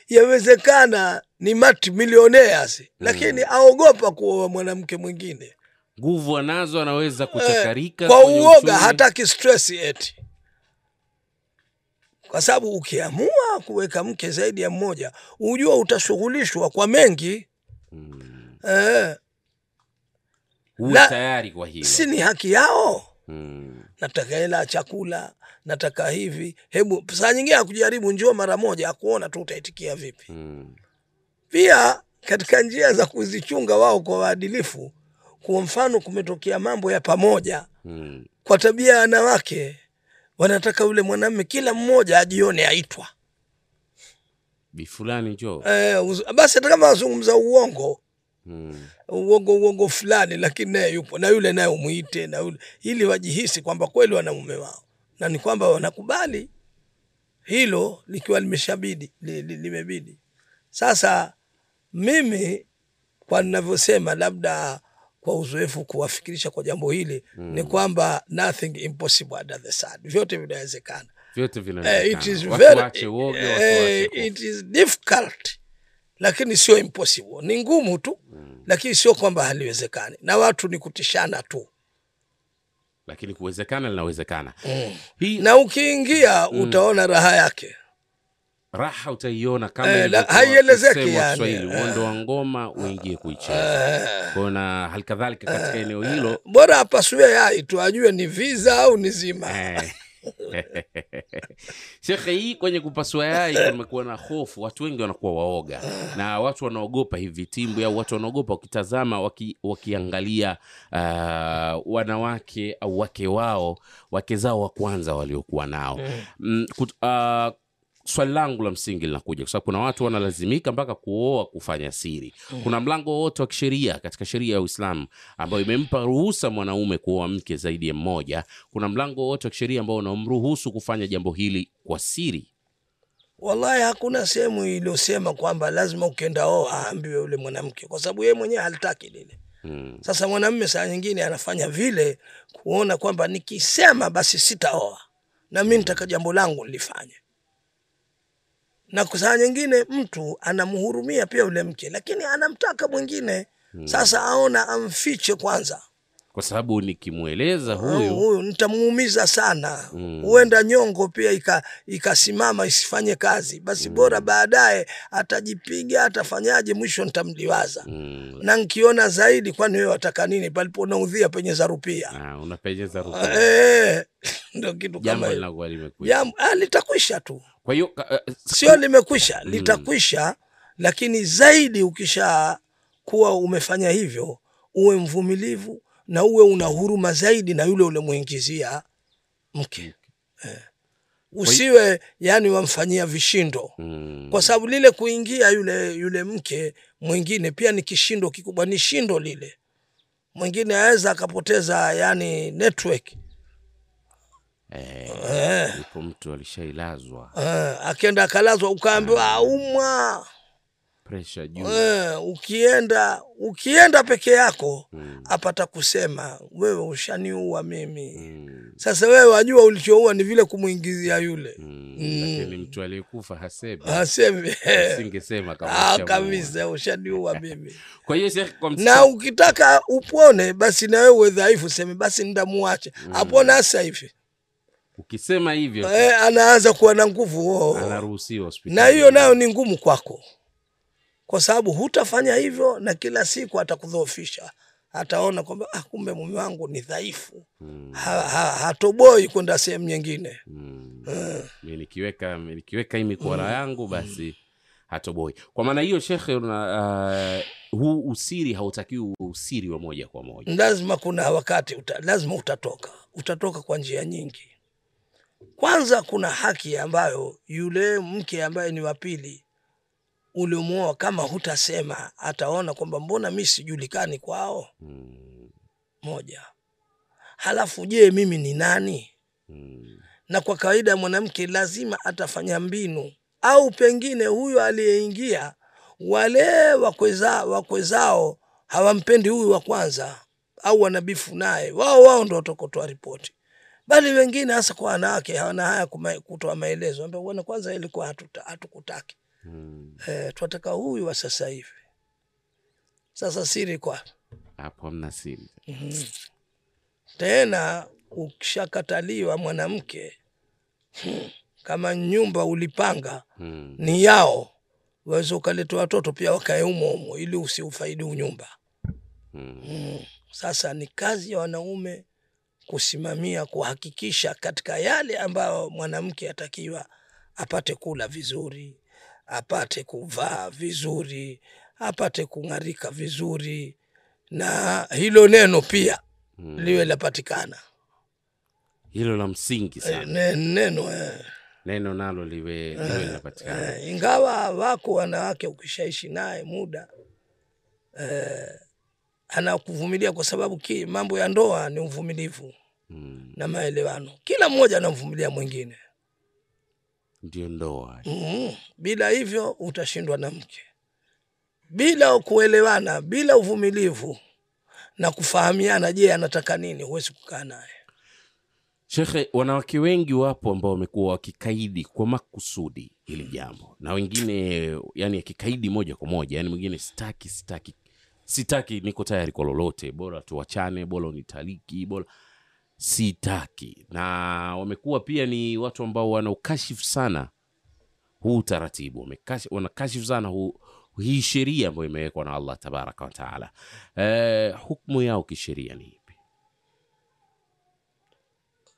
yawezekana ni mati millionaires lakini aogopa kuoa mwanamke mwingine. Nguvu anazo anaweza kuchakarika kwa uoga hataki stress eti. Kwa sababu ukiamua kuweka mke zaidi ya mmoja ujua utashughulishwa kwa mengi. Mm. Eh, uwe tayari kwa hilo. si ni haki yao? Hmm. nataka hela chakula nataka hivi. Hebu saa nyingine akujaribu njoo mara moja akuona tu utaitikia vipi. Hmm. pia katika njia za kuzichunga wao kwa waadilifu kwa mfano kumetokea mambo ya pamoja. Hmm. kwa tabia ya wanawake wanataka yule mwanamme kila mmoja ajione aitwa. Bi fulani njoo. E, basi hata kama azungumza uongo mm. uongo uongo fulani lakini naye yupo na yule naye umwite na yule ili wajihisi kwamba kweli wana mume wao na ni kwamba wanakubali hilo likiwa limeshabidi li, li, limebidi sasa mimi kwa ninavyosema labda kwa uzoefu kuwafikirisha kwa jambo hili mm. ni kwamba nothing impossible under the sun vyote vinawezekana vyote vinawezekana. Uh, it is very hofu. it is difficult lakini sio impossible. Ni ngumu tu mm. lakini sio kwamba haliwezekani. Na watu ni kutishana tu. Lakini kuwezekana linawezekana. Hii na ukiingia utaona raha yake. Raha utaiona kama Eh, haielezeki yani. Uondo wa ngoma uingie kuicheza. Na halikadhalika katika eneo hilo bora apasue yai tu ajue ni visa au ni zima. Eh, (laughs) shekhe hii kwenye kupasua yai kumekuwa na hofu. Watu wengi wanakuwa waoga. Na watu wanaogopa hivi vitimbwi au watu wanaogopa wakitazama waki, wakiangalia uh, wanawake au wake wao wake zao wa kwanza waliokuwa nao. Mm, kut, uh, swali langu la msingi linakuja kwa sababu kuna watu wanalazimika mpaka kuoa kufanya siri. Kuna mlango wowote wa kisheria katika sheria ya uislamu ambayo imempa ruhusa mwanaume kuoa mke zaidi ya mmoja. Kuna mlango wowote wa kisheria ambao unamruhusu kufanya jambo hili kwa siri. Wallahi hakuna sehemu iliyosema kwamba lazima ukienda oa aambiwe yule mwanamke kwa sababu yeye mwenyewe halitaki lile. Hmm. Sasa mwanamme saa nyingine anafanya vile kuona kwamba nikisema basi sitaoa na mi nitaka jambo langu nilifanye, na kwa saa nyingine mtu anamhurumia pia yule mke, lakini anamtaka mwingine. Sasa aona amfiche kwanza, Kwa sababu nikimweleza huyu, huyu huyu nitamuumiza sana, huenda hmm. nyongo pia ika- ikasimama isifanye kazi, basi bora baadaye atajipiga atafanyaje, mwisho nitamliwaza hmm. na nkiona zaidi, kwani wewe wataka nini? Palipo naudhia penye zarupia. ah, unapenyeza ruhusa. Eh, (laughs) ndo kitu kama. Jambo ah, litakwisha tu, Kwa hiyo eh, sio limekwisha, litakwisha. Lakini zaidi ukisha kuwa umefanya hivyo, uwe mvumilivu na uwe una huruma zaidi na yule ulemwingizia mke eh. Usiwe yani wamfanyia vishindo mm. kwa sababu lile kuingia yule yule mke mwingine pia ni kishindo kikubwa, ni shindo lile. Mwingine aweza akapoteza yani network eh, ipo mtu alishailazwa eh, akenda akalazwa, ukaambiwa aumwa presha juu eh, ukienda ukienda peke yako mm. apata kusema wewe ushaniua mimi. Mm. Sasa wewe wajua ulichoua ni vile kumwingizia yule Mm. Mm. Lakini mtu aliyekufa hasemi singesema ah, kabisa ushaniua mimi (laughs) Kwa hiyo kwa na ukitaka upone basi na wewe udhaifu dhaifu, seme basi ndamuache apone sasa hivi. Ukisema hivyo e, anaanza kuwa na nguvu oh. anaruhusiwa hospitali. na hiyo nayo ni ngumu kwako, kwa sababu hutafanya hivyo, na kila siku atakudhoofisha. Ataona kwamba ah, kumbe mume wangu ni dhaifu, hmm. ha, ha, hatoboi kwenda sehemu nyingine. hmm. hmm. Nikiweka nikiweka hii mikwara yangu basi hatoboi. Kwa maana hiyo shekhe, uh, huu usiri hautakiwi usiri wa moja kwa moja. lazima kuna wakati uta, lazima utatoka, utatoka kwa njia nyingi. Kwanza kuna haki ambayo yule mke ambaye ni wa pili ulimuoa, kama hutasema ataona kwamba mbona mi sijulikani kwao. Mm. Moja, halafu je, mimi ni nani? Mm. na kwa kawaida mwanamke lazima atafanya mbinu au pengine huyo aliyeingia wale wakweza, wakwezao hawampendi huyu wa kwanza au wanabifu naye wao wao ndo watakotoa ripoti bali wengine hasa kwa wanawake hawana haya kutoa maelezo ambao bwana kwanza ilikuwa hatukutaki Mm. e, twataka huyu wa sasa hivi sasa siri kwa Hapo hamna siri. tena ukishakataliwa mwanamke hmm, kama nyumba ulipanga hmm. ni yao, waweza ukaleta watoto pia wakae umo umo ili usiufaidi unyumba. hmm. Hmm. Sasa ni kazi ya wanaume kusimamia, kuhakikisha katika yale ambayo mwanamke atakiwa apate kula vizuri, apate kuvaa vizuri, apate kung'arika vizuri, na hilo neno pia hmm, liwe lapatikana. Hilo la msingi Eh, sana, E, neno eh. neno nalo liwe liwe linapatikana. Eh, ingawa wako wanawake ukishaishi naye muda eh, anakuvumilia kwa sababu ki, mambo ya ndoa ni uvumilivu Mm. na maelewano. Kila mmoja anamvumilia mwingine Ndio ndoa. mm bila hivyo utashindwa na mke. Bila kuelewana, bila uvumilivu na kufahamiana, je, anataka nini, huwezi kukaa naye. Shekhe, wanawake wengi wapo ambao wamekuwa wakikaidi kwa makusudi hili jambo, na wengine yani akikaidi moja kwa moja, yani mwingine sitaki, sitaki, sitaki, niko tayari kwa lolote, bora tuachane, bora unitaliki, bora sitaki. Na wamekuwa pia ni watu ambao wanaukashifu sana huu utaratibu, wanakashifu sana huu hii sheria ambayo imewekwa na Allah tabaraka wa taala. Eh, hukmu yao kisheria ni ipi?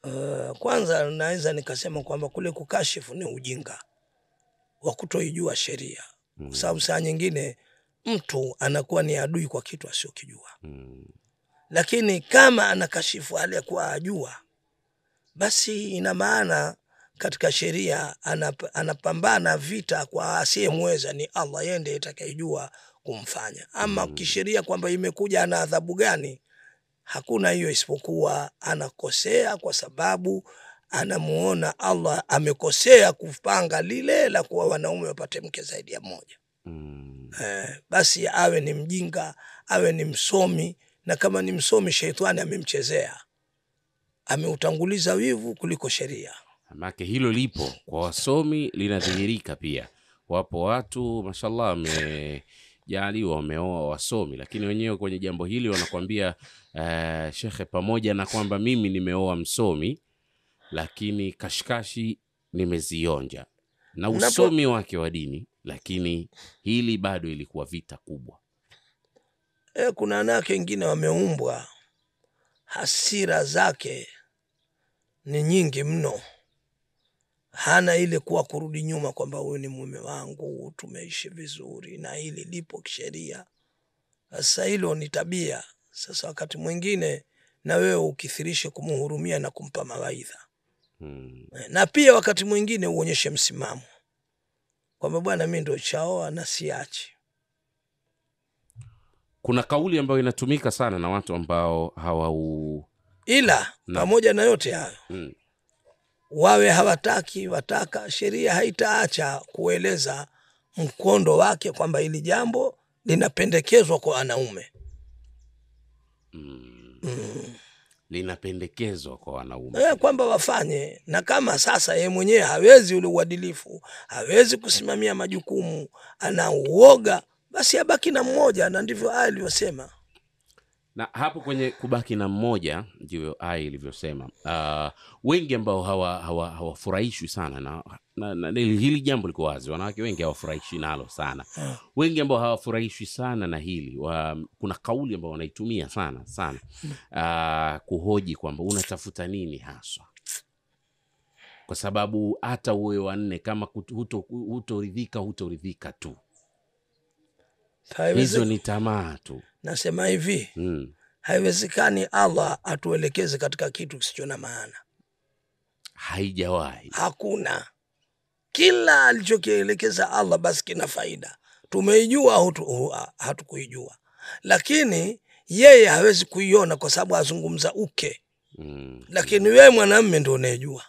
Uh, kwanza naweza nikasema kwamba kule kukashifu ni ujinga wa kutoijua sheria, kwa sababu saa nyingine mtu anakuwa ni adui kwa kitu asiokijua, Mm, lakini kama anakashifu hali ya kuwa ajua, basi ina maana katika sheria anap, anapambana vita kwa asiyemweza ni Allah, yeye ndiye atakayejua kumfanya. Ama kisheria kwamba imekuja ana adhabu gani, hakuna hiyo, isipokuwa anakosea kwa sababu anamuona Allah amekosea kupanga lile la kuwa wanaume wapate mke zaidi ya mmoja. Mm. Eh, basi awe ni mjinga awe ni msomi na kama ni msomi sheitani amemchezea. Ameutanguliza wivu kuliko sheria. Maanake hilo lipo. Kwa wasomi, linadhihirika pia. Wapo watu mashallah wamejaliwa wameoa wasomi, lakini wenyewe kwenye jambo hili wanakwambia uh, shekhe, pamoja na kwamba mimi nimeoa msomi, lakini kashikashi nimezionja na usomi usomi wake wa dini, lakini hili bado ilikuwa vita kubwa. e, kuna wanawake wengine wameumbwa. Hasira zake ni nyingi mno. Hana ile kuwa kurudi nyuma kwamba huyu ni mume wangu tumeishi vizuri na hili lipo kisheria. Sasa hilo ni tabia. Sasa wakati mwingine na wewe ukithirishe kumhurumia na kumpa mawaidha Eh, na pia wakati mwingine uonyeshe msimamo kwamba bwana mi ndo chaoa na siachi Kuna kauli ambayo inatumika sana na watu ambao hawau ila Na. pamoja na yote hayo mm. wawe hawataki wataka sheria haitaacha kueleza mkondo wake kwamba hili jambo linapendekezwa kwa wanaume Mm. mm. Linapendekezwa kwa wanaume. E, kwamba wafanye na kama sasa yeye mwenyewe hawezi ule uadilifu hawezi kusimamia majukumu ana uoga basi abaki na mmoja na ndivyo aya iliyosema na hapo kwenye kubaki na mmoja ndivyo ai ilivyosema. Uh, wengi ambao hawafurahishwi hawa, hawa sana na, na, na hili jambo liko wazi. Wanawake wengi hawafurahishi nalo sana. Ah. wengi ambao hawafurahishwi sana na hili wa, kuna kauli ambao wanaitumia sana sana. Uh, kuhoji kwamba unatafuta nini haswa? Kwa sababu hata uwe wanne kama hutoridhika hutoridhika tu hizo ni tamaa tu. Nasema hivi mm. haiwezekani allah atuelekeze katika kitu kisicho na maana. Haijawahi. Hakuna. Kila alichokielekeza allah basi kina faida. Tumeijua hatukuijua. Lakini yeye hawezi kuiona kwa sababu azungumza uke. Mm. lakini wewe mwanamme ndio unayejua.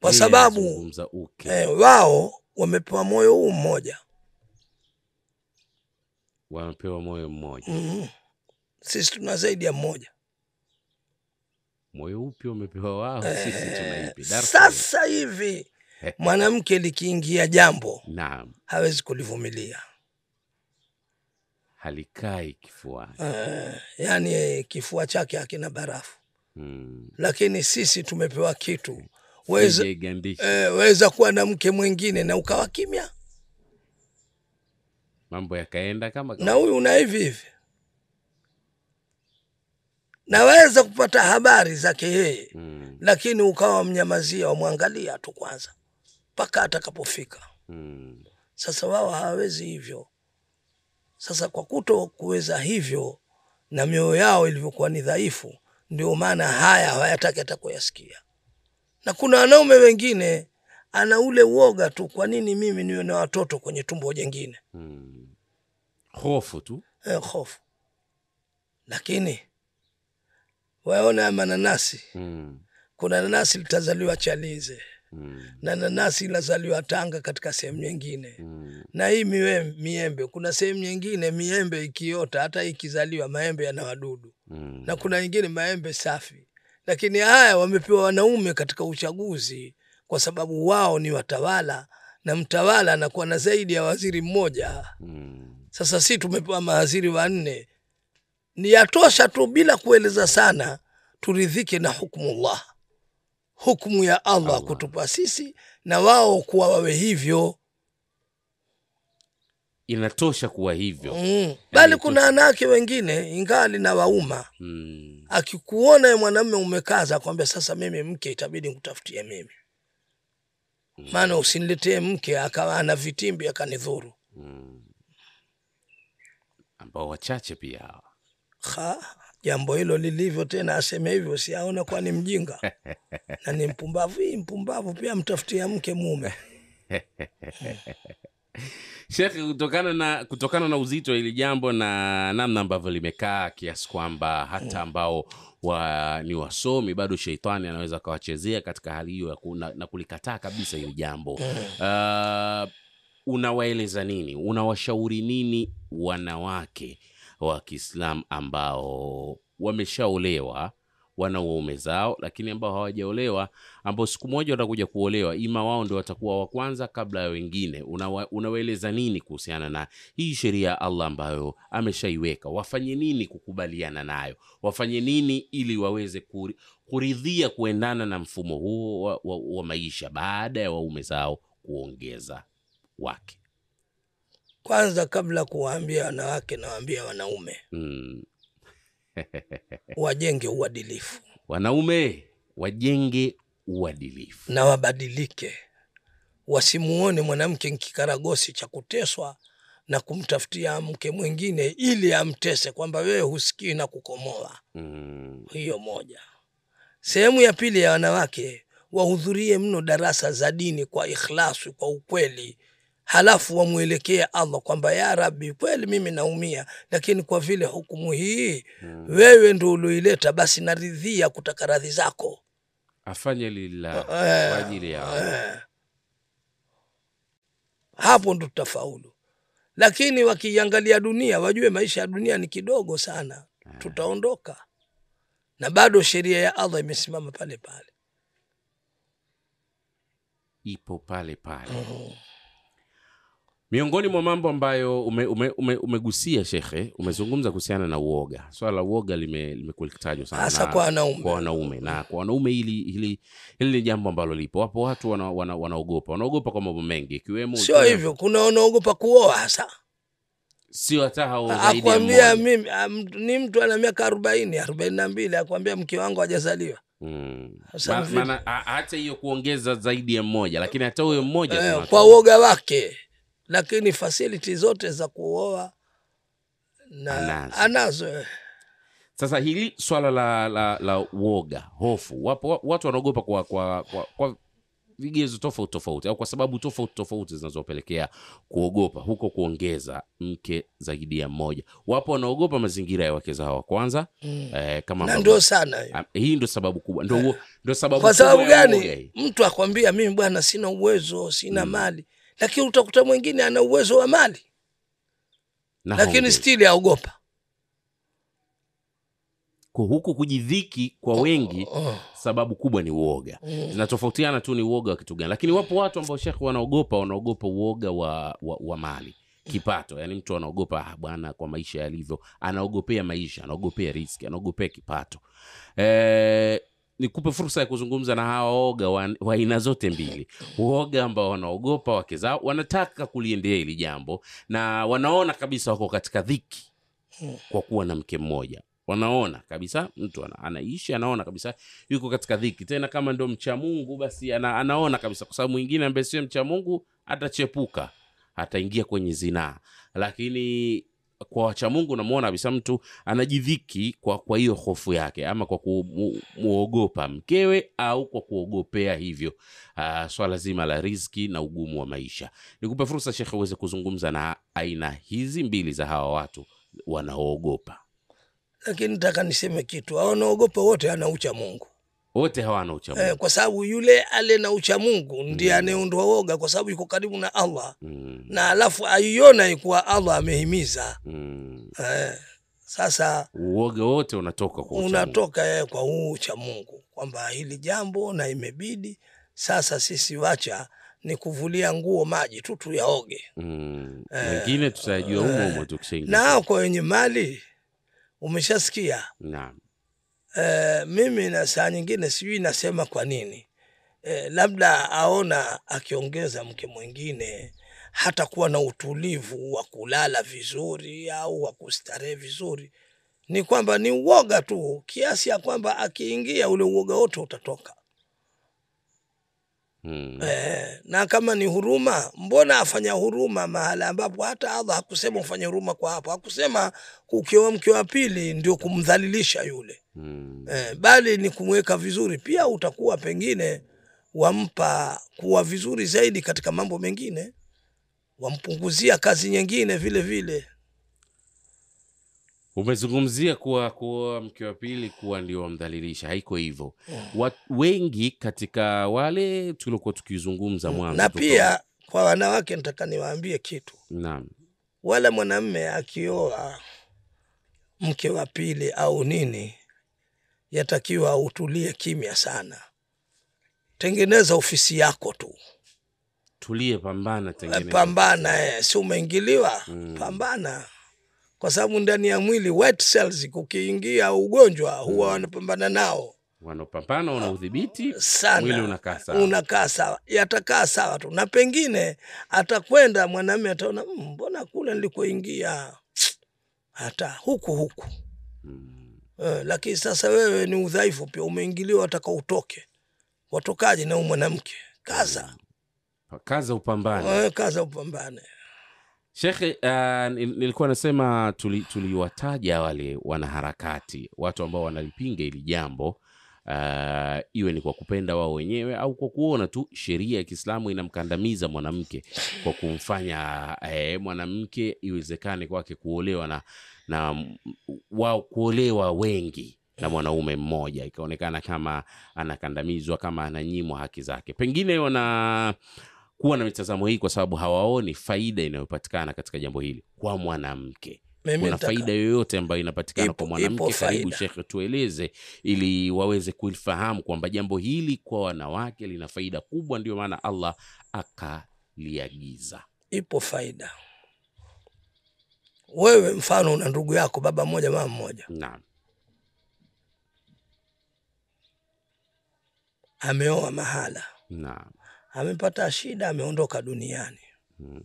Kwa sababu eh, wao wamepewa moyo huu mmoja wamepewa moyo mmoja. Mm sisi tuna zaidi ya mmoja. Moyo upi wamepewa wao? Sisi tunaipi sasa hivi mwanamke likiingia jambo naam. hawezi kulivumilia. Halikai kifuani Eh, eh, kifua chake hakina barafu. Hmm. lakini sisi tumepewa kitu. Weza, Haijagandisha. eh, weza kuwa na mke mwingine na ukawa kimya mambo yakaenda kama na huyu una hivi hivi. Naweza kupata habari zake yeye mm. lakini ukawa mnyamazia wamwangalia tu kwanza mpaka atakapofika. Mm. sasa wao hawawezi hivyo. Sasa kwa kuto kuweza hivyo na mioyo yao ilivyokuwa ni dhaifu ndio maana haya hawayataki hata kuyasikia. Na kuna wanaume wengine ana ule uoga tu kwa nini mimi niwe na watoto kwenye tumbo jengine hmm. hofu tu eh, hofu lakini waona mananasi hmm. kuna nanasi litazaliwa chalize Hmm. na nanasi inazaliwa tanga katika sehemu nyingine hmm. na hii miembe kuna sehemu nyingine miembe ikiota hata ikizaliwa maembe yana wadudu hmm. na kuna nyingine maembe safi lakini haya wamepewa wanaume katika uchaguzi kwa sababu wao ni watawala na mtawala anakuwa na zaidi ya waziri mmoja Mm. sasa si tumepewa mawaziri wanne ni yatosha tu bila kueleza sana turidhike na hukmullah hukmu ya allah, Allah. kutupa sisi na wao kuwa wawe hivyo inatosha kuwa hivyo mm. bali kuna wanawake wengine ingali na wauma mm. akikuona ye mwanamme umekaza akwambia sasa mimi mke itabidi nkutafutie mimi maana usiniletee mke akawa ana vitimbi akanidhuru. Mm. ambao wachache pia hawa. Ha jambo hilo lilivyo tena aseme hivyo siaona kuwa ni mjinga. (laughs) Na ni mpumbavu hii mpumbavu pia mtafutia mke mume (laughs) (laughs) Shekhe, kutokana na kutokana na uzito wa hili jambo na namna ambavyo limekaa kiasi kwamba hata ambao wa, ni wasomi bado sheitani anaweza akawachezea katika hali hiyo na, na kulikataa kabisa hili jambo. Uh, unawaeleza nini? Unawashauri nini wanawake wa kiislamu ambao wameshaolewa wana waume zao lakini ambao hawajaolewa ambao siku moja watakuja kuolewa ima wao ndio watakuwa wa kwanza kabla ya wengine. Unawa, unawaeleza nini kuhusiana na hii sheria ya allah ambayo ameshaiweka? Wafanye nini kukubaliana nayo? Wafanye nini ili waweze kuri, kuridhia kuendana na mfumo huo wa, wa, wa maisha baada ya waume zao kuongeza wake? Kwanza kabla kuwaambia wanawake nawaambia wanaume. Mm. (laughs) wajenge uadilifu. Wanaume wajenge uadilifu. Na wabadilike. Wasimuone mwanamke nkikaragosi cha kuteswa na kumtafutia mke mwingine ili amtese kwamba wewe husikii na kukomoa. Mm. hiyo moja. Sehemu ya pili ya wanawake wahudhurie mno darasa za dini kwa ikhlasi kwa ukweli halafu wamwelekee allah kwamba ya rabi kweli mimi naumia lakini kwa vile hukumu hii hmm, wewe ndo ulioileta basi naridhia kutaka radhi zako. Afanye lillah Eh, kwa ajili ya eh. hapo ndo tutafaulu. Lakini wakiangalia dunia wajue maisha ya dunia ni kidogo sana. Tutaondoka. Na bado sheria ya allah imesimama pale pale. Ipo pale pale miongoni mwa mambo ambayo ume, ume, ume, umegusia shekhe umezungumza kuhusiana na uoga. Swala la uoga lime- limekuwa likitajwa sana hasa kwa wanaume. kwa wanaume. Na kwa wanaume hili hili hili ni jambo ambalo lipo. Wapo watu wana, wana, wanaogopa. Wanaogopa kwa mambo mengi ikiwemo sio hivyo kuna wanaogopa kuoa hasa. Sio hata hao zaidi akwambia mimi ni mtu ana miaka arobaini arobaini na mbili akwambia mke wangu hajazaliwa. Mm. Maana hata hiyo kuongeza zaidi ya mmoja lakini hata huyo mmoja eh, kwa uoga wake lakini fasiliti zote za kuoa na Anazo. anazo eh. sasa hili swala la, la, la uoga hofu wapo watu wanaogopa kwa, kwa, kwa, kwa vigezo tofauti tofauti au kwa sababu tofauti tofauti zinazopelekea kuogopa huko kuongeza mke zaidi ya mmoja wapo wanaogopa mazingira ya wake zao wa kwanza mm. eh, kama na ndio sana. Ah, hii ndio sababu kubwa ndio, huo- ndo sababu kwa sababu gani mtu akwambia mimi bwana sina uwezo sina Mm. mali lakini utakuta mwingine ana uwezo wa mali. Na lakini stili aogopa huku kujidhiki kwa wengi oh. sababu kubwa ni uoga. Mm. zinatofautiana tu ni uoga wa kitu gani. Lakini wapo watu ambao shekhe wanaogopa wanaogopa uoga wa, wa, wa mali. Kipato. Yaani mtu anaogopa ah, bwana kwa maisha yalivyo. Anaogopea maisha anaogopea riski anaogopea kipato. E, nikupe fursa ya kuzungumza na hawa waoga wa aina zote mbili. Uoga ambao wanaogopa wake zao wanataka kuliendea hili jambo na wanaona kabisa wako katika dhiki kwa kuwa na mke mmoja. Wanaona kabisa mtu ana, anaishi anaona kabisa yuko katika dhiki. Tena kama ndo mcha mungu basi ana, anaona kabisa kwa sababu mwingine ambaye sio mcha mungu atachepuka ataingia kwenye zinaa. Lakini kwa wacha mungu namwona kabisa mtu anajidhiki kwa kwa hiyo hofu yake ama kwa kumwogopa mkewe au kwa kuogopea hivyo uh, swala zima la riziki na ugumu wa maisha. Nikupe fursa shekhe uweze kuzungumza na aina hizi mbili za hawa watu wanaoogopa. Lakini nataka niseme kitu hao wote ana ucha mungu wote hawana uchamungu eh, kwa sababu yule ale na ucha mungu ndiye anayeondoa woga kwa sababu yuko karibu na allah. Mm, na alafu aiona kuwa allah amehimiza. Mm. eh, sasa uoga wote unatoka kwa uchamungu. unatoka eh, kwa huu ucha mungu. Kwamba hili jambo na imebidi sasa sisi wacha ni kuvulia nguo maji tu tuyaoge. Mm. Eh, tutayajua umo umo tukishaingia na kwa wenye mali umeshasikia? Naam e, mimi na saa nyingine sijui nasema kwa nini. E, labda aona akiongeza mke mwingine hata kuwa na utulivu wa kulala vizuri au wa kustarehe vizuri. Ni kwamba ni uoga tu kiasi ya kwamba akiingia ule uoga wote utatoka. Hmm. Eh, na kama ni huruma, mbona afanya huruma mahala ambapo hata Allah hakusema ufanye huruma kwa hapo, hakusema ukioa mke wa pili ndio kumdhalilisha yule Mm. eh, bali ni kumweka vizuri. Pia utakuwa pengine wampa kuwa vizuri zaidi katika mambo mengine, wampunguzia kazi nyingine vile vile. umezungumzia kuwa kuoa mke wa pili kuwa ndio wamdhalilisha haiko hivyo Wat, wengi katika wale tuliokuwa tukizungumza mwanzo na pia kwa wanawake nataka niwaambie kitu naam wala mwanamme akioa mke wa pili au nini yatakiwa utulie kimya sana. Tengeneza ofisi yako tu. Tulie pambana tengeneza pambana eh, si umeingiliwa? Mm. pambana. Kwa sababu ndani ya mwili white cells kukiingia ugonjwa huwa wanapambana nao. Wanaopambana wanaudhibiti mwili unakaa sawa. Unakaa sawa. Yatakaa sawa tu. Na pengine atakwenda mwanamume ataona "Mm, mbona kule nilikoingia? Hata huku huku. Mm. Eh, lakini sasa wewe ni udhaifu pia umeingiliwa wataka utoke. Watokaje na mwanamke? Kaza. Kaza upambane. Eh, kaza upambane. Shekhe, uh, nilikuwa nasema tuli- tuliwataja wale wanaharakati, watu ambao wanalipinga hili jambo uh, iwe ni kwa kupenda wao wenyewe au kwa kuona tu sheria ya Kiislamu inamkandamiza mwanamke kwa kumfanya eh, mwanamke iwezekane kwake kuolewa na, na wao kuolewa wengi na mwanaume mmoja, ikaonekana kama anakandamizwa, kama ananyimwa haki zake. Pengine wana kuwa na mitazamo hii kwa sababu hawaoni faida inayopatikana katika jambo hili kwa mwanamke. Kuna faida yoyote ambayo inapatikana kwa mwanamke? Karibu. Shekhe, tueleze ili waweze kulifahamu kwamba jambo hili kwa wanawake lina faida kubwa, ndio maana Allah akaliagiza. ipo faida wewe mfano una ndugu yako baba mmoja mama mmoja? Naam, ameoa mahala. Naam, amepata shida ameondoka duniani. Hmm.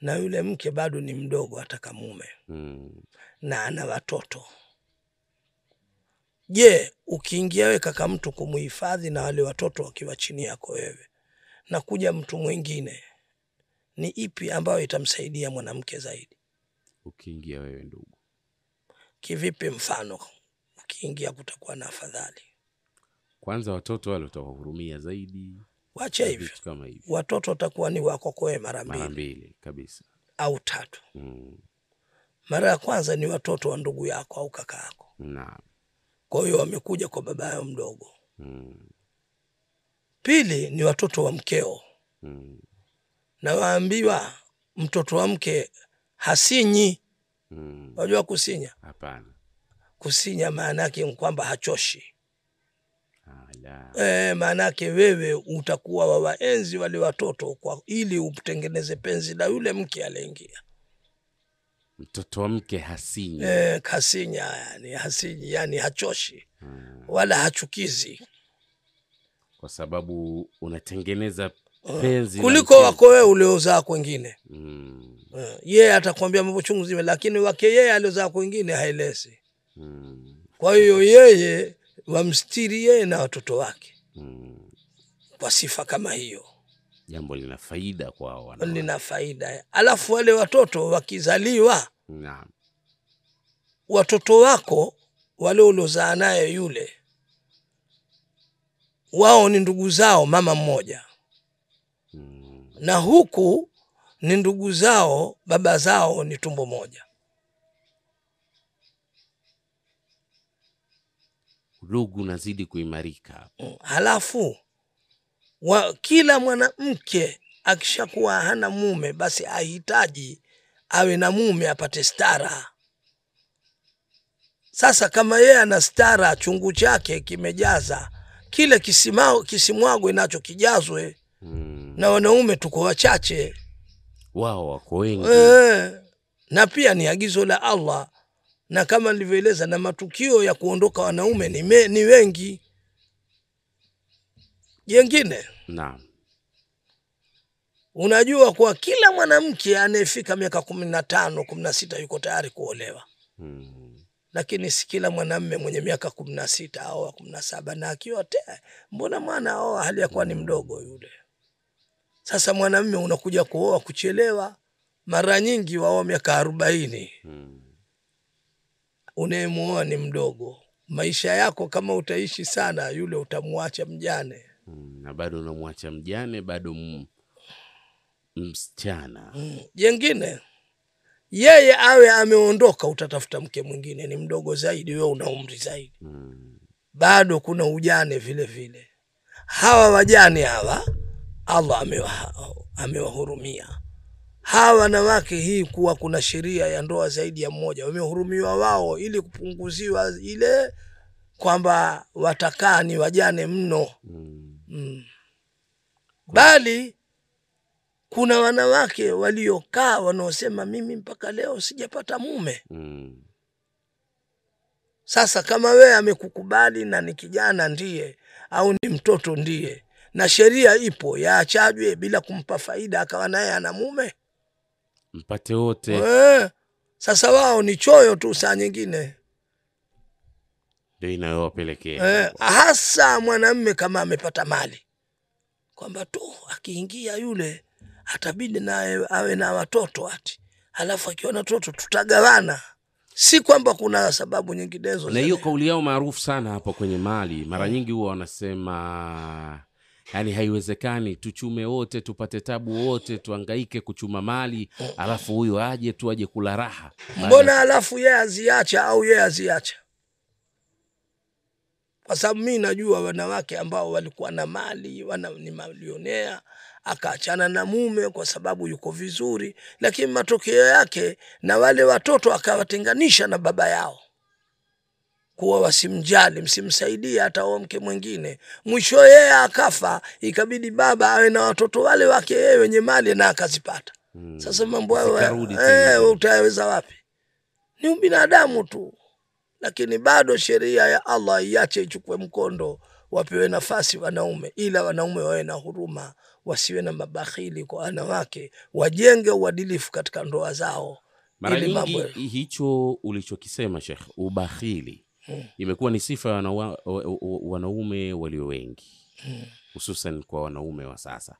na yule mke bado ni mdogo ataka mume. Hmm. na ana watoto. Je ukiingia wewe kaka mtu kumuhifadhi na wale watoto wakiwa chini yako wewe na kuja mtu mwingine ni ipi ambayo itamsaidia mwanamke zaidi ukiingia wewe ndugu, kivipi mfano? Ukiingia kutakuwa na afadhali. Kwanza watoto wale utawahurumia zaidi, wacha hivyo. kama hivyo, watoto watakuwa ni wako kwewe mara mara mbili mbili kabisa. au tatu. Mm, mara ya kwanza ni watoto wa ndugu yako au kaka yako. Naam, kwa hiyo wamekuja kwa baba yao mdogo. Mm, pili ni watoto wa mkeo. Mm, na waambiwa mtoto wa mke hasinyi. Mm. wajua kusinya? Hapana, kusinya maana yake kwamba hachoshi. Ala, e, maana yake wewe utakuwa wawaenzi wale watoto kwa ili utengeneze penzi la yule mke aliyeingia. Mtoto wa mke hasinyi. e, kasinya yani hasinyi yani hachoshi. Hmm. wala hachukizi. Kwa sababu unatengeneza penzi kuliko wako wewe uliozaa kwengine mm, Eh, yeah, atakwambia mambo chungu zima lakini wake yeye aliozaa kwengine haelezi. Mm, kwa hiyo yeye wamstiri yeye na watoto wake. Mm. kwa sifa kama hiyo. Jambo lina faida kwao wanawake. lina faida. Alafu wale watoto wakizaliwa Naam, watoto wako wale uliozaa naye yule wao ni ndugu zao mama mmoja. Mm, na huku ni ndugu zao baba zao ni tumbo moja udugu unazidi kuimarika. Mm. halafu wa, kila mwanamke akishakuwa hana mume basi ahitaji awe na mume apate stara sasa kama yeye ana stara chungu chake kimejaza kile kisimao kisimwagwe nacho kijazwe Hmm. na wanaume tuko wachache wao wako wengi. e, na pia ni agizo la allah. Na kama nilivyoeleza na matukio ya kuondoka wanaume ni, me, ni wengi. Jengine Naam, unajua kuwa kila mwanamke anayefika miaka kumi na tano kumi na sita yuko tayari kuolewa. Hmm. lakini si kila mwanamme mwenye miaka kumi na sita au kumi na saba na akiwa te mbona mwana aoa hali ya kuwa ni mdogo yule sasa mwanamme unakuja kuoa kuchelewa mara nyingi waoa miaka arobaini Hmm. unayemuoa ni mdogo maisha yako kama utaishi sana yule utamwacha mjane Hmm. na bado unamwacha mjane, bado m- msichana. Hmm. jengine yeye awe ameondoka utatafuta mke mwingine ni mdogo zaidi wewe una umri zaidi Hmm. bado kuna ujane vile vile hawa wajane hawa allah amewa amewahurumia hawa wanawake hii kuwa kuna sheria ya ndoa zaidi ya mmoja wamehurumiwa wao ili kupunguziwa ile kwamba watakaa ni wajane mno Mm. mm. bali kuna wanawake waliokaa wanaosema mimi mpaka leo sijapata mume Mm. sasa kama wewe amekukubali na ni kijana ndiye au ni mtoto ndiye na sheria ipo yaachajwe bila kumpa faida akawa naye ana mume? Mpate wote. Eh, sasa wao ni choyo tu saa nyingine. Ndio inayowapelekea eh, hasa mwanamme kama amepata mali. Kwamba tu akiingia yule atabidi naye awe na watoto ati. Alafu akiwa na watoto tutagawana. Si kwamba kuna sababu nyinginezo na hiyo kauli yao maarufu sana hapo kwenye mali. Mara nyingi huwa wanasema yani haiwezekani tuchume wote tupate tabu wote tuangaike kuchuma mali alafu huyo aje tu aje kula raha. Mbona alafu yeye aziacha au yeye aziacha kwa sababu mi najua wanawake ambao walikuwa na mali wana, ni malionea akaachana na mume kwa sababu yuko vizuri lakini matokeo yake na wale watoto akawatenganisha na baba yao kuwa wasimjali msimsaidie hata huo mke mwingine. Mwisho yeye akafa ikabidi baba awe na watoto wale wake yeye wenye mali na akazipata. Hmm. sasa mambo hayo eh, utaweza wapi? Ni ubinadamu tu. Lakini bado sheria ya allah iache ichukue mkondo wapewe nafasi wanaume ila wanaume wawe na huruma wasiwe na mabakhili kwa wanawake wajenge uadilifu katika ndoa zao. Mara nyingi hicho ulichokisema Sheikh, ubakhili. Imekuwa ni sifa ya wanaume walio wengi hususan kwa wanaume wa sasa.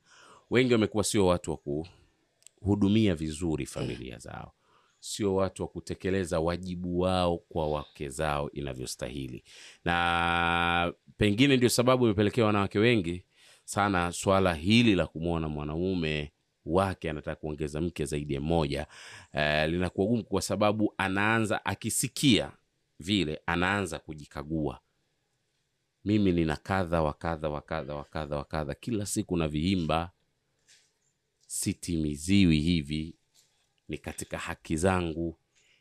Wengi wamekuwa sio watu wa kuhudumia vizuri familia zao. Sio watu wa kutekeleza wajibu wao kwa wake zao inavyostahili. Na pengine ndio sababu imepelekea wanawake wengi sana swala hili la kumwona mwanaume wake anataka kuongeza mke zaidi ya mmoja eh, linakuwa gumu kwa sababu anaanza akisikia vile anaanza kujikagua. Mimi nina kadha wa kadha wa kadha wa kadha wa kadha. Kila siku na viimba sitimiziwi hivi ni katika haki zangu.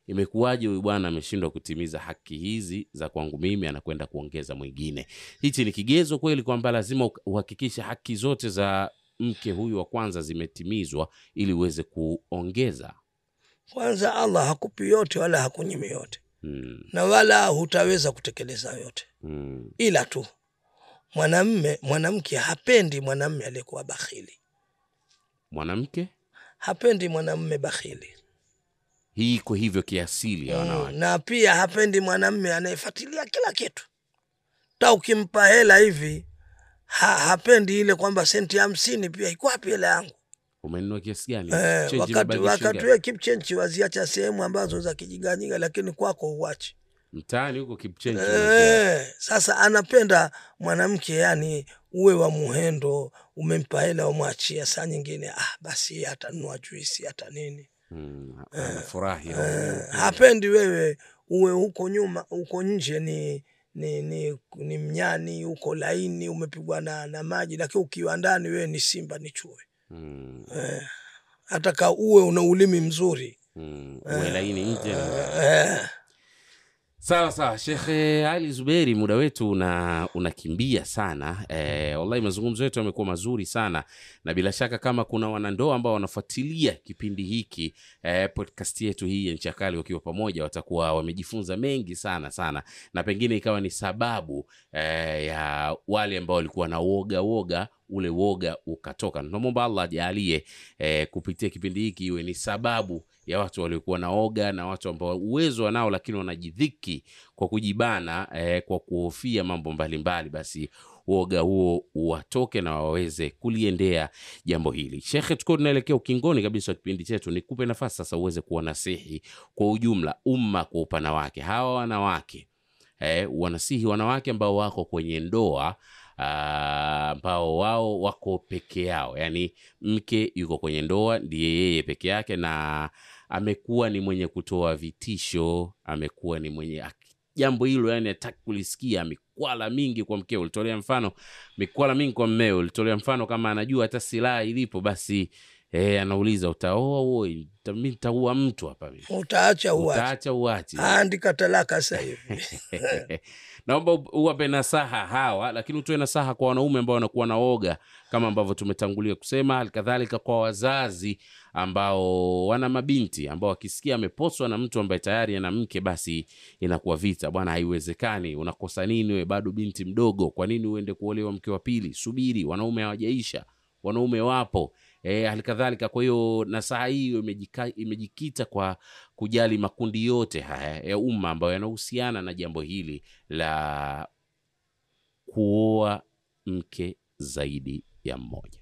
Imekuwaje huyu bwana ameshindwa kutimiza haki hizi za kwangu mimi anakwenda kuongeza mwingine? Hichi ni kigezo kweli kwamba lazima uhakikishe haki zote za mke huyu wa kwanza zimetimizwa ili uweze kuongeza. Kwanza allah hakupi yote wala hakunyimi yote mm, na wala hutaweza kutekeleza yote. Mm, ila tu mwanamme mwanamke hapendi mwanamme aliyekuwa bakhili. Mwanamke? Hapendi mwanamme bakhili. Hii iko hivyo kiasili ya mm, na pia hapendi mwanamme anayefuatilia kila kitu. Ta ukimpa hela hivi ha, hapendi ile kwamba senti hamsini pia iko wapi hela yangu umenunua kiasi gani? Eh, wakati, wakati ngapi? we kipchenchi waziacha sehemu ambazo za kijiganyika, lakini kwako huachi. Mtaani huko kipchenchi Eh, sasa anapenda mwanamke yani uwe wa muhendo umempa hela umwachia saa nyingine ah, basi atanunua juisi hata nini. Mm, anafurahi eh, hapendi wewe uwe huko nyuma huko nje ni ni, ni, ni mnyani uko laini umepigwa na, na maji lakini ukiwa ndani wewe ni simba ni chui mm, eh, hata ka uwe una ulimi mzuri. Mm, uwe laini nje. Na eh, sawa sawa. Shekhe ali zuberi muda wetu una unakimbia sana. E, wallahi mazungumzo yetu yamekuwa mazuri sana. Na bila shaka kama kuna wanandoa ambao wanafuatilia kipindi hiki e, podcast yetu hii ya nchakali wakiwa pamoja watakuwa wamejifunza mengi sana sana. Na pengine ikawa ni sababu e, ya wale ambao walikuwa na woga woga ule woga ukatoka. Tunamwomba allah ajalie e, kupitia kipindi hiki iwe ni sababu ya watu waliokuwa na oga na watu ambao uwezo wanao lakini wanajidhiki kwa kujibana eh, kwa kuhofia mambo mbalimbali. Basi uoga huo watoke na waweze kuliendea jambo hili. Shekhe tukiwa tunaelekea ukingoni kabisa wa kipindi chetu. Nikupe nafasi sasa uweze kuwanasihi kwa ujumla umma kwa upana wake. Hawa wanawake eh, wanasihi wanawake ambao wako kwenye ndoa ambao wao wako peke yao. Yaani mke yuko kwenye ndoa ndiye yeye peke yake na amekuwa ni mwenye kutoa vitisho amekuwa ni mwenye jambo hilo yani hataki kulisikia. Mikwala mingi kwa mkeo. Ulitolea mfano mikwala mingi kwa mmeo. Ulitolea mfano kama anajua hata silaha ilipo basi eh, anauliza utaoa uoi mi nitaua mtu hapa mimi. Utaacha uache. Utaacha andika talaka sasa hivi (laughs) naomba uwape nasaha hawa lakini utoe nasaha kwa wanaume ambao wanakuwa na oga kama ambavyo tumetangulia kusema. Halikadhalika kwa wazazi ambao wana mabinti ambao wakisikia ameposwa na mtu ambaye tayari ana mke basi inakuwa vita. Bwana haiwezekani. Unakosa nini we bado binti mdogo? Kwa nini uende kuolewa mke wa pili? Subiri wanaume hawajaisha wanaume wapo. E, kwa hiyo nasaha hiyo imejikita kwa kujali makundi yote haya ya umma ambayo yanahusiana na jambo hili la kuoa mke zaidi ya mmoja.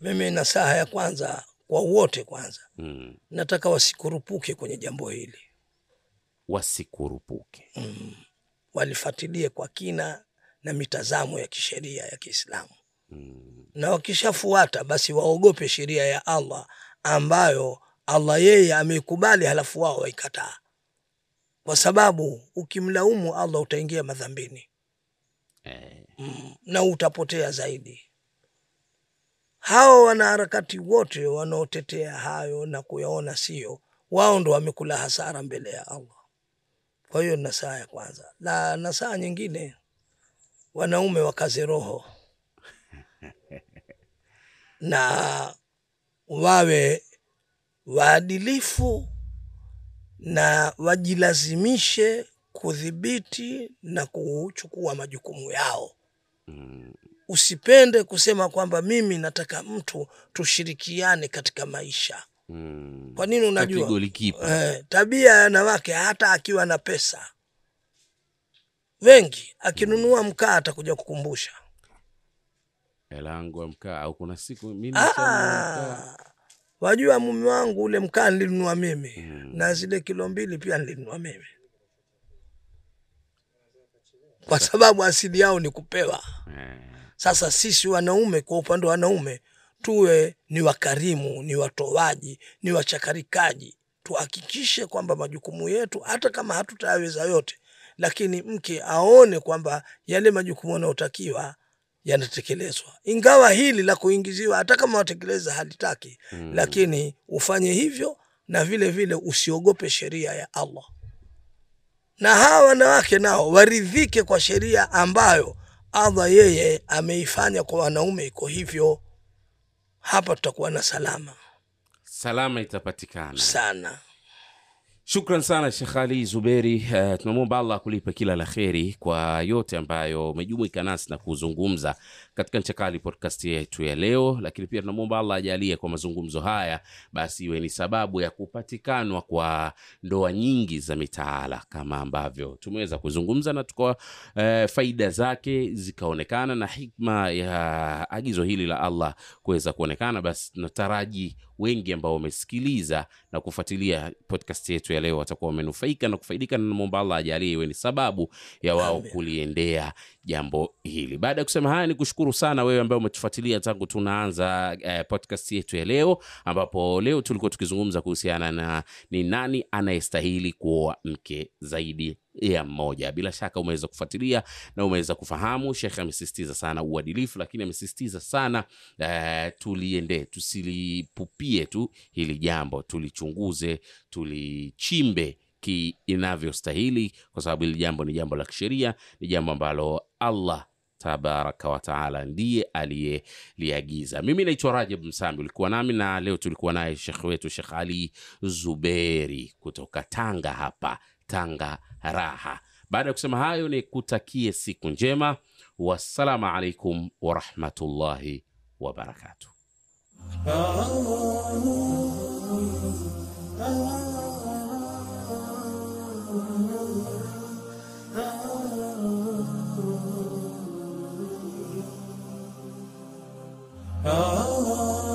Mimi nasaha ya kwanza kwa wote kwanza. Mm. nataka wasikurupuke kwenye jambo hili. Wasikurupuke. Walifuatilie kwa kina na mitazamo ya kisheria ya kiislamu. Mm. na wakishafuata basi waogope sheria ya allah ambayo allah yeye ameikubali halafu wao waikataa. Kwa sababu ukimlaumu allah utaingia madhambini. Eh, mm, na utapotea zaidi. Hao wanaharakati wote wanaotetea hayo na kuyaona sio wao ndo wamekula hasara mbele ya allah. Kwa hiyo nasaha ya kwanza. Na nasaha nyingine wanaume wakaze roho. (laughs) Na wawe waadilifu na wajilazimishe kudhibiti na kuchukua majukumu yao. Mm. usipende kusema kwamba mimi nataka mtu tushirikiane katika maisha. Mm. kwa nini unajua? Eh, tabia ya wanawake hata akiwa na pesa wengi akinunua mkaa atakuja kukumbusha. Hela mkaa au kuna siku mi wajua mume wangu ule mkaa nilinunua mimi. Mm. na zile kilo mbili pia nilinunua mimi. Kwa sababu asili yao ni kupewa. Eh, Sasa sisi wanaume, kwa upande wa wanaume, tuwe ni wakarimu, ni watoaji, ni wachakarikaji, tuhakikishe kwamba majukumu yetu, hata kama hatutayaweza yote, lakini mke aone kwamba yale majukumu yanayotakiwa yanatekelezwa, ingawa hili la kuingiziwa, hata kama watekeleza halitaki mm. lakini ufanye hivyo, na vile vile usiogope sheria ya Allah, na hawa wanawake nao waridhike kwa sheria ambayo Allah yeye ameifanya kwa wanaume iko hivyo. Hapa tutakuwa na salama salama itapatikana sana. Shukran sana Shekh Ali Zuberi. Uh, tunamwomba Allah akulipe kila la kheri kwa yote ambayo umejumuika nasi na kuzungumza katika Nchakali podcast yetu ya leo, lakini pia tunamwomba Allah ajalie kwa mazungumzo haya basi iwe ni sababu ya kupatikanwa kwa ndoa nyingi za mitaala kama ambavyo tumeweza kuzungumza na tuka uh, faida zake zikaonekana na hikma ya agizo hili la Allah kuweza kuonekana, basi tunataraji wengi ambao wamesikiliza na kufuatilia podcast yetu ya leo watakuwa wamenufaika na kufaidika, na namwomba Allah ajalie iwe ni sababu ya wao kuliendea jambo hili. Baada ya kusema haya, ni kushukuru sana wewe ambaye umetufuatilia tangu tunaanza eh, podcast yetu ya leo, ambapo leo tulikuwa tukizungumza kuhusiana na ni nani anayestahili kuoa mke zaidi ya mmoja. Bila shaka umeweza kufuatilia na umeweza kufahamu. Shekhe amesisitiza sana uadilifu, lakini amesisitiza sana eh, tuliende tusilipupie tu hili jambo, tulichunguze, tulichimbe ki inavyostahili, kwa sababu hili jambo ni jambo la kisheria, ni jambo ambalo Allah tabaraka wataala ndiye aliyeliagiza. Mimi naitwa Rajab Msambi, ulikuwa nami na leo tulikuwa naye shekh wetu Shekh Ali Zuberi kutoka Tanga hapa Tanga Raha. Baada ya kusema hayo, ni kutakie siku njema. Wassalamu alaikum warahmatullahi wabarakatuh. Ah